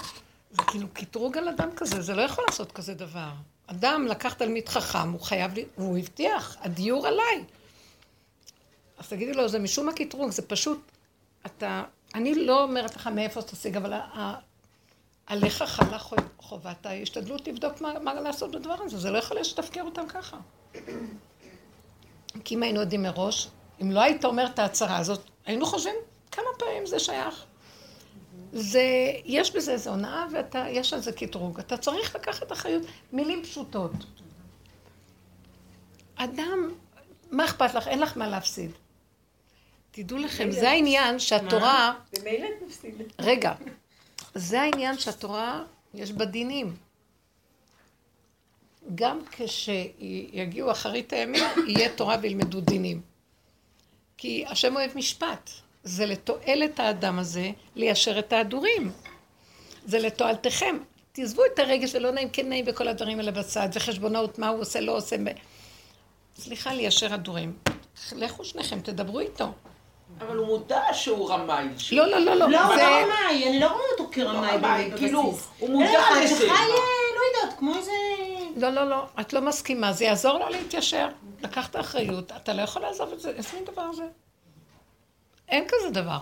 זה כאילו קטרוג על אדם כזה, זה לא יכול לעשות כזה דבר. אדם לקח תלמיד חכם, הוא חייב, לי, הוא הבטיח, הדיור עליי. אז תגידי לו, זה משום הקטרוג, זה פשוט, אתה, אני לא אומרת לך מאיפה תשיג, אבל עליך חלה חו- חובת ההשתדלות לבדוק מה, מה לעשות בדבר הזה, זה לא יכול להיות שתפקר אותם ככה. כי אם היינו יודעים מראש, אם לא היית אומר את ההצהרה הזאת, היינו חושבים כמה פעמים זה שייך. זה, יש בזה איזו הונאה ויש על זה קטרוג. אתה צריך לקחת אחריות. מילים פשוטות. אדם, מה אכפת לך? אין לך מה להפסיד. תדעו לכם, זה העניין שהתורה... במילא את מפסידה. רגע, זה העניין שהתורה, יש בה דינים. גם כשיגיעו אחרית הימים, יהיה תורה וילמדו דינים. כי השם אוהב משפט. זה לתועלת האדם הזה ליישר את ההדורים. זה לתועלתכם. תעזבו את הרגש ולא נעים, כן נעים וכל הדברים האלה בצד, וחשבונאות, מה הוא עושה, לא עושה. סליחה, ליישר הדורים. לכו שניכם, תדברו איתו. אבל הוא מודע שהוא רמאי. לא, לא, לא, לא. לא, זה- לא רמאי, אני לא רואה אותו כרמאי לא רמאי, בבסיס. כאילו, הוא מודע אלא לזה. שחי, אה, לא יודעת, כמו איזה... לא, לא, לא, את לא מסכימה, זה יעזור לו להתיישר. לקחת אחריות, אתה לא יכול לעזוב את זה, איזה מין דבר זה? אין כזה דבר.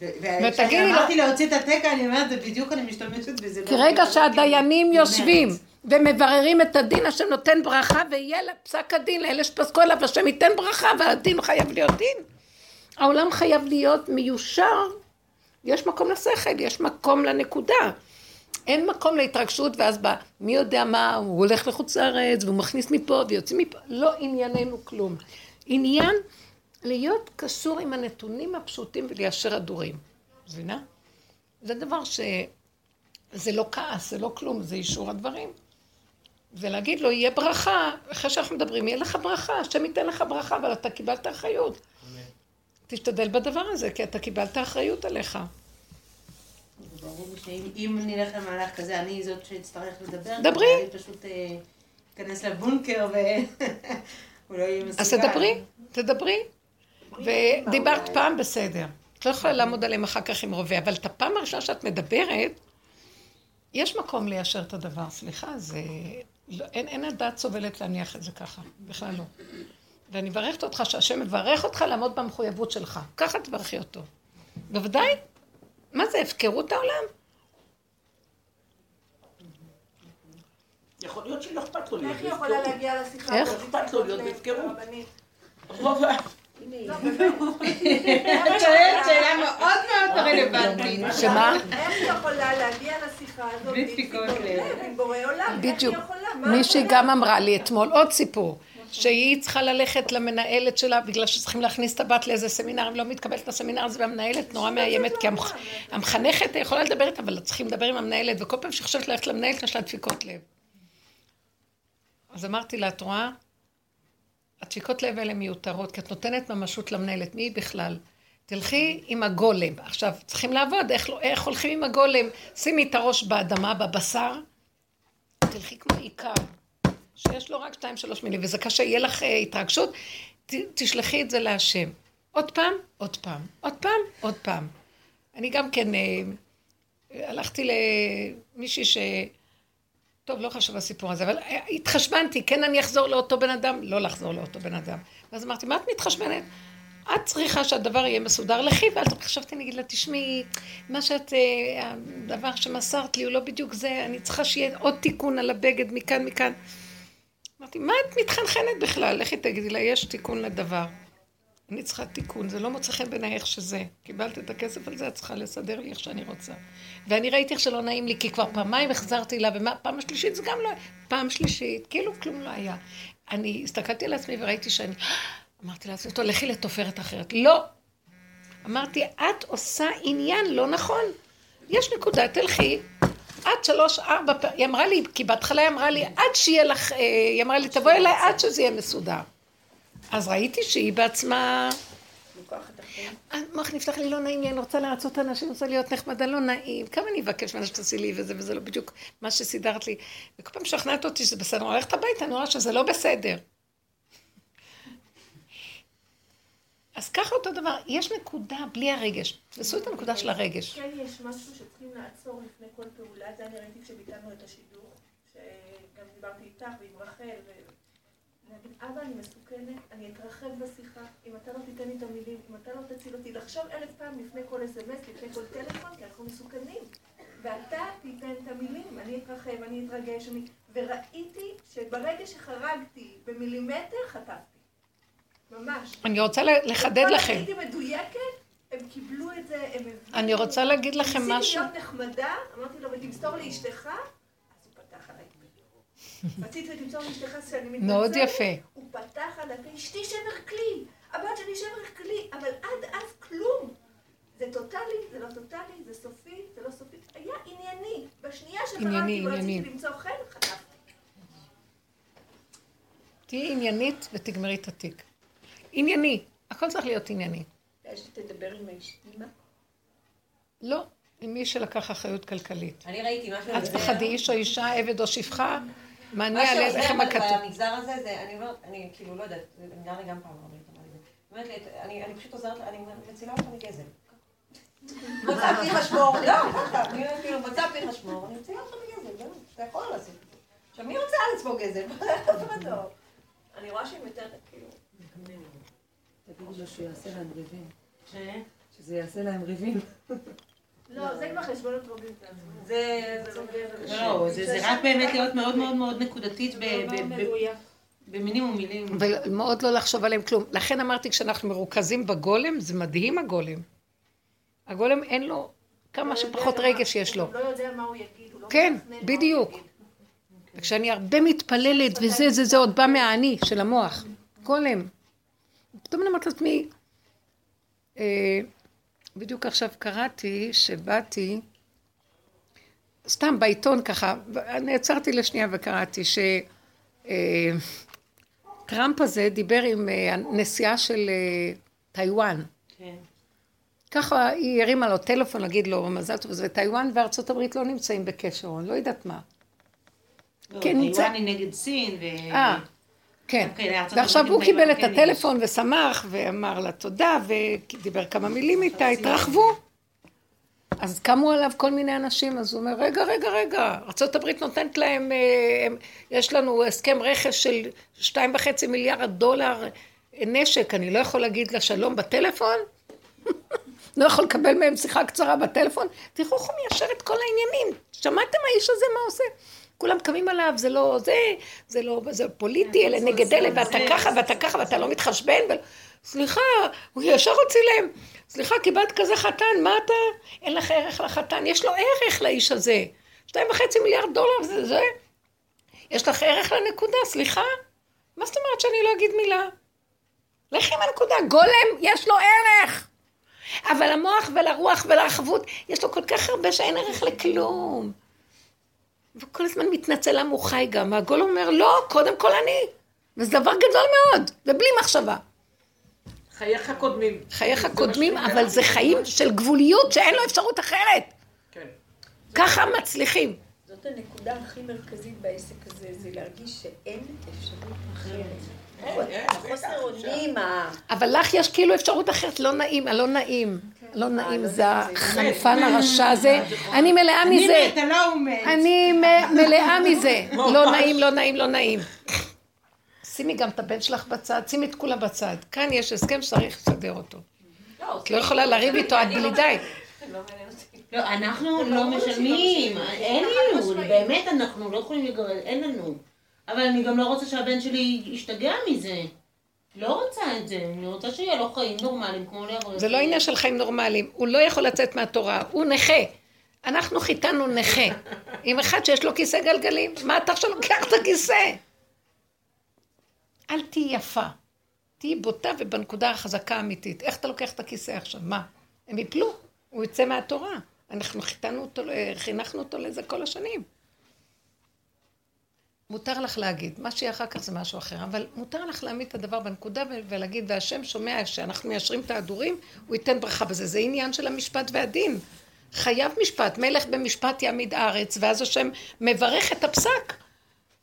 ותגידי לו- אמרתי להוציא את התקע, אני אומרת, זה בדיוק אני משתמשת בזה. כי רגע שהדיינים יושבים. ומבררים את הדין, השם נותן ברכה ויהיה לה פסק הדין לאלה שפסקו עליו, השם ייתן ברכה והדין חייב להיות דין. העולם חייב להיות מיושר, יש מקום לשכל, יש מקום לנקודה. אין מקום להתרגשות ואז בא, מי יודע מה, הוא הולך לחוץ לארץ והוא מכניס מפה ויוצא מפה, לא ענייננו כלום. עניין להיות קשור עם הנתונים הפשוטים וליישר הדורים. מבינה? זה דבר ש... זה לא כעס, זה לא כלום, זה אישור הדברים. ולהגיד לו, יהיה ברכה, אחרי שאנחנו מדברים, יהיה לך ברכה, השם ייתן לך ברכה, אבל אתה קיבלת אחריות. תשתדל בדבר הזה, כי אתה קיבלת אחריות עליך. ברור שאם אם נלך למהלך כזה, אני זאת שאצטרך לדבר. דברי. אני פשוט אה, אכנס לבונקר והוא לא יהיה מסוגל. אז תדברי, תדברי. ודיברת פעם בסדר. את לא יכולה לעמוד עליהם אחר כך עם רובה, אבל את הפעם הראשונה שאת מדברת, יש מקום ליישר את הדבר. סליחה, זה... לא, אין, אין הדעת סובלת להניח את זה ככה, בכלל לא. ואני מברכת אותך שהשם מברך אותך לעמוד במחויבות שלך. ככה תברכי אותו. בוודאי. מה זה, הפקרות העולם? יכול להיות שלא אכפת לו להיות איך היא יכולה להגיע לשיחה איך? הזאת? אכפת לו להיות בהפקרות. את שואלת שאלה מאוד מאוד רלוונטית. שמה? איך היא יכולה להגיע לשיחה הזאת בלי דפיקות לב. עם בורא עולם? איך בדיוק. מישהי? גם אמרה לי אתמול, עוד סיפור. שהיא צריכה ללכת למנהלת שלה בגלל שצריכים להכניס את הבת לאיזה סמינר, אם לא מתקבלת לסמינר הזה והמנהלת נורא מאיימת כי המח... המחנכת יכולה לדבר איתה, אבל צריכים לדבר עם המנהלת וכל פעם שהיא חושבת ללכת למנהלת יש לה דפיקות לב. אז אמרתי לה, את רואה? הדפיקות לב האלה מיותרות, כי את נותנת ממשות למנהלת, מי בכלל? תלכי עם הגולם. עכשיו, צריכים לעבוד, איך, לא- איך הולכים עם הגולם? שימי את הראש באדמה, בבשר, תלכי כמו עיקר, שיש לו רק שתיים שלוש מילים, וזה קשה, יהיה לך אה, התרגשות, ת, תשלחי את זה להשם. עוד פעם, עוד פעם, עוד פעם, עוד פעם. אני גם כן אה, הלכתי למישהי ש... טוב, לא חשוב הסיפור הזה, אבל אה, התחשבנתי, כן אני אחזור לאותו בן אדם? לא לחזור לאותו בן אדם. ואז אמרתי, מה את מתחשבנת? את צריכה שהדבר יהיה מסודר, לכי, ואז חשבתי, אני אגיד לה, תשמעי, מה שאת, אה, הדבר שמסרת לי הוא לא בדיוק זה, אני צריכה שיהיה עוד תיקון על הבגד מכאן, מכאן. אמרתי, מה את מתחנחנת בכלל? לכי תגידי לה, יש תיקון לדבר. אני צריכה תיקון, זה לא מוצא חן בעיניי איך שזה. קיבלת את הכסף על זה, את צריכה לסדר לי איך שאני רוצה. ואני ראיתי איך שלא נעים לי, כי כבר פעמיים החזרתי לה, ופעם השלישית זה גם לא... פעם שלישית, כאילו כלום לא היה. אני הסתכלתי על עצמי וראיתי שאני... אמרתי לעצמי, טוב, לכי לתופרת אחרת. לא. אמרתי, את עושה עניין לא נכון. יש נקודה, תלכי. עד שלוש, ארבע פעמים, היא אמרה לי, כי בהתחלה היא אמרה לי, עד שיהיה לך, אה, היא אמרה לי, תבואי אליי עד שזה יהיה מסודר. אז ראיתי שהיא בעצמה... המוח נפתח לי, לא נעים לי, אני רוצה לרצות אנשים, אני רוצה להיות נחמדה, לא נעים. כמה אני אבקש ממנה שתעשי לי וזה, וזה לא בדיוק מה שסידרת לי. וכל פעם שכנעת אותי שזה בסדר, אני הולכת הביתה, אני רואה שזה לא בסדר. אז ככה אותו דבר, יש נקודה בלי הרגש. תפסו את הנקודה של הרגש. כן, יש משהו שצריכים לעצור לפני כל פעולה, זה אני ראיתי כשביטלנו את השידוך, שגם דיברתי איתך ועם רחל, אבא, אני מסוכנת, אני אתרחב בשיחה, אם אתה לא תיתן לי את המילים, אם אתה לא תציל אותי, לחשוב אלף פעם לפני כל אס.אם.אס, לפני כל טלפון, כי אנחנו מסוכנים. ואתה תיתן את המילים, אני אתרחב, אני אתרגש, אני... וראיתי שברגע שחרגתי במילימטר, חטפתי. ממש. אני רוצה לחדד לכם. הייתי מדויקת, הם קיבלו את זה, הם הבינו. אני רוצה להגיד לכם משהו. ניסיתי להיות נחמדה, אמרתי לו, ותמסור לאשתך, אז הוא פתח עליי. רציתי שתמסור לאשתך שאני מתנצלת. מאוד יפה. הוא פתח עליי, אשתי שבר כלי, הבת שלי שבר כלי, אבל עד אז כלום. זה טוטאלי, זה לא טוטאלי, זה סופי, זה לא סופי. היה ענייני. בשנייה שחררתי ורציתי למצוא חן, חטפתי. תהיי עניינית ותגמרי את התיק. ענייני, הכל צריך להיות ענייני. שתדבר עם האשתימה? לא, עם מי שלקח אחריות כלכלית. אני ראיתי משהו... אל תפחדי, איש או אישה, עבד או שפחה, מענה מה על לכם הכתוב. שעוזר במגזר הזה, זה, אני אומרת, אני כאילו לא יודעת, נראה לי גם פעם אמרה לי זה. אומרת לי, אני אני פשוט עוזרת, אני מצילה אותה מגזל. מצא פי חשמור, לא, ככה, אני אומרת כאילו, מצא פי חשמור, אני מצילה אותה מגזל, זהו, אתה יכול לעשות את זה. עכשיו, מי רוצה על עצמו גזל? אני רואה שהיא יותר, כאילו... תגידו לו שהוא יעשה להם ריבים. שזה יעשה להם ריבים. לא, זה כבר חשבונות רבים. זה לא, לא זה רק באמת להיות מאוד מאוד מאוד נקודתית במינימום מילים. ומאוד לא לחשוב עליהם כלום. לכן אמרתי, כשאנחנו מרוכזים בגולם, זה מדהים הגולם. הגולם אין לו כמה שפחות רגש יש לו. הוא לא יודע מה הוא יגיד, הוא לא כן, בדיוק. וכשאני הרבה מתפללת, וזה, זה, זה עוד בא מהאני של המוח. גולם. פתאום אני אומרת לעצמי, אה, בדיוק עכשיו קראתי שבאתי, סתם בעיתון ככה, נעצרתי לשנייה וקראתי שטראמפ אה, הזה דיבר עם אה, הנשיאה של טיוואן. כן. ככה היא הרימה לו טלפון להגיד לו מזל טוב, וטיוואן וארצות הברית לא נמצאים בקשר, אני לא יודעת מה. לא, כן, טיוואן היא נגד סין. ו... אה. כן, ועכשיו הוא קיבל את הטלפון ושמח ואמר לה תודה ודיבר כמה מילים איתה, התרחבו. אז קמו עליו כל מיני אנשים, אז הוא אומר, רגע, רגע, רגע, ארה"ב נותנת להם, אה, יש לנו הסכם רכש של שתיים וחצי מיליארד דולר נשק, אני לא יכול להגיד לה שלום בטלפון? לא יכול לקבל מהם שיחה קצרה בטלפון? תראו איך הוא מיישר את כל העניינים. שמעתם האיש הזה מה עושה? כולם קמים עליו, זה לא זה, זה לא, זה פוליטי, אלה נגד אלה, ואתה ככה ואתה ככה ואתה לא מתחשבן. סליחה, הוא ישר הוציא להם. סליחה, קיבלת כזה חתן, מה אתה? אין לך ערך לחתן. יש לו ערך לאיש הזה. שתיים וחצי מיליארד דולר זה זה. יש לך ערך לנקודה, סליחה? מה זאת אומרת שאני לא אגיד מילה? לכי עם הנקודה, גולם יש לו ערך. אבל המוח ולרוח ולאחבות, יש לו כל כך הרבה שאין ערך לכלום. וכל הזמן מתנצל למה הוא חי גם, והגול אומר, לא, קודם כל אני. וזה דבר גדול מאוד, ובלי מחשבה. חייך קודמים. חייך קודמים, אבל זה חיים של גבוליות שאין לו אפשרות אחרת. כן. ככה מצליחים. זאת הנקודה הכי מרכזית בעסק הזה, זה להרגיש שאין אפשרות אחרת. החוסר אונים, ה... אבל לך יש כאילו אפשרות אחרת, לא נעים, הלא נעים. לא נעים זה החנפן הרשע הזה. אני מלאה מזה. אני מתה, לא מת. אני מלאה מזה. לא נעים, לא נעים, לא נעים. שימי גם את הבן שלך בצד, שימי את כולם בצד. כאן יש הסכם שצריך לסדר אותו. את לא יכולה לריב איתו עד בלי די. לא, אנחנו לא משלמים, אין לנו, באמת אנחנו לא יכולים לגרד, אין לנו. אבל אני גם לא רוצה שהבן שלי ישתגע מזה. לא רוצה את זה, אני רוצה שיהיה לו חיים נורמליים כמו לאברכים. זה לא עניין של חיים נורמליים. הוא לא יכול לצאת מהתורה, הוא נכה. אנחנו חיתנו נכה. עם אחד שיש לו כיסא גלגלים. מה אתה עכשיו לוקח את הכיסא? אל תהיי יפה. תהיי בוטה ובנקודה החזקה האמיתית. איך אתה לוקח את הכיסא עכשיו? מה? הם יפלו. הוא יצא מהתורה. אנחנו חיתנו אותו, חינכנו אותו לזה כל השנים. מותר לך להגיד, מה שיהיה אחר כך זה משהו אחר, אבל מותר לך להעמיד את הדבר בנקודה ולהגיד, והשם שומע שאנחנו מיישרים את ההדורים, הוא ייתן ברכה בזה. זה עניין של המשפט והדין. חייב משפט, מלך במשפט יעמיד ארץ, ואז השם מברך את הפסק.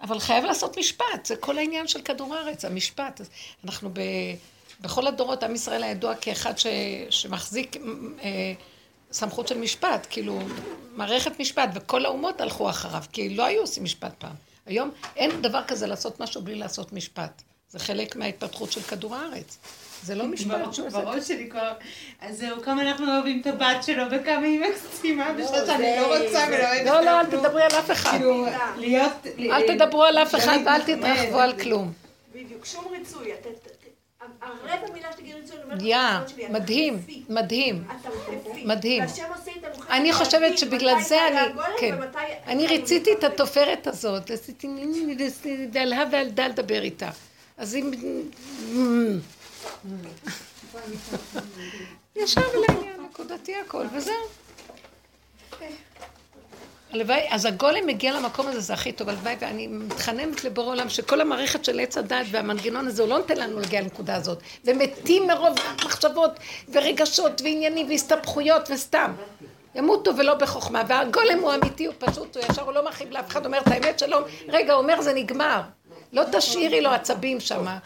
אבל חייב לעשות משפט, זה כל העניין של כדור הארץ, המשפט. אנחנו ב... בכל הדורות, עם ישראל הידוע כאחד ש... שמחזיק אה, סמכות של משפט, כאילו, מערכת משפט, וכל האומות הלכו אחריו, כי לא היו עושים משפט פעם. היום אין דבר כזה לעשות משהו בלי לעשות משפט. זה חלק מההתפתחות של כדור הארץ. זה לא משפט שהוא עושה. בראש שלי כל... אז זהו, כמה אנחנו אוהבים את הבת שלו, וכמה היא מקסימה, בשביל שאני לא רוצה ולא אוהבת לא, לא, אל תדברי על אף אחד. כאילו, להיות... אל תדברו על אף אחד ואל תתרחבו על כלום. בדיוק, שום ריצוי. הרבע מילה שתגידי אני אומרת לך, שלי, מדהים. מדהים. מדהים. אני חושבת שבגלל זה אני, כן, אני מתי רציתי את התופרת הזאת, עשיתי דלהה וילדה לדבר איתה. אז היא... ישר לעניין, נקודתי הכל, וזהו. הלוואי, אז הגולם מגיע למקום הזה, זה הכי טוב, הלוואי, ואני מתחננת לבורא עולם שכל המערכת של עץ הדת והמנגנון הזה, הוא לא נותן לנו להגיע לנקודה הזאת. ומתים מרוב מחשבות ורגשות ועניינים והסתבכויות וסתם. ימותו ולא בחוכמה, והגולם הוא אמיתי, הוא פשוט, הוא ישר, הוא לא מכאיב לאף אחד, אומר את האמת שלו, רגע, הוא אומר זה נגמר. לא תשאירי לו עצבים שמה.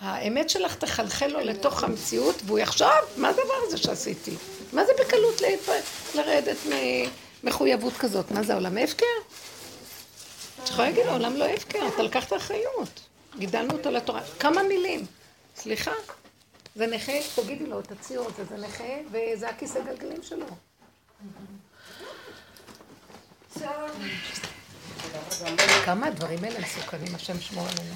האמת שלך תחלחל לו לתוך המציאות, והוא יחשוב, מה הדבר הזה שעשיתי? מה זה בקלות לרדת ממחויבות כזאת? מה זה, עולם הפקר? את יכולה להגיד, העולם לא הפקר, אתה לקחת אחריות. גידלנו אותו לתורה. כמה מילים. סליחה, זה נכה, תגידי לו, תציעו זה, זה נכה, וזה הכיסא גלגלים שלו. כמה הדברים האלה מסוכנים, השם שמור עלינו.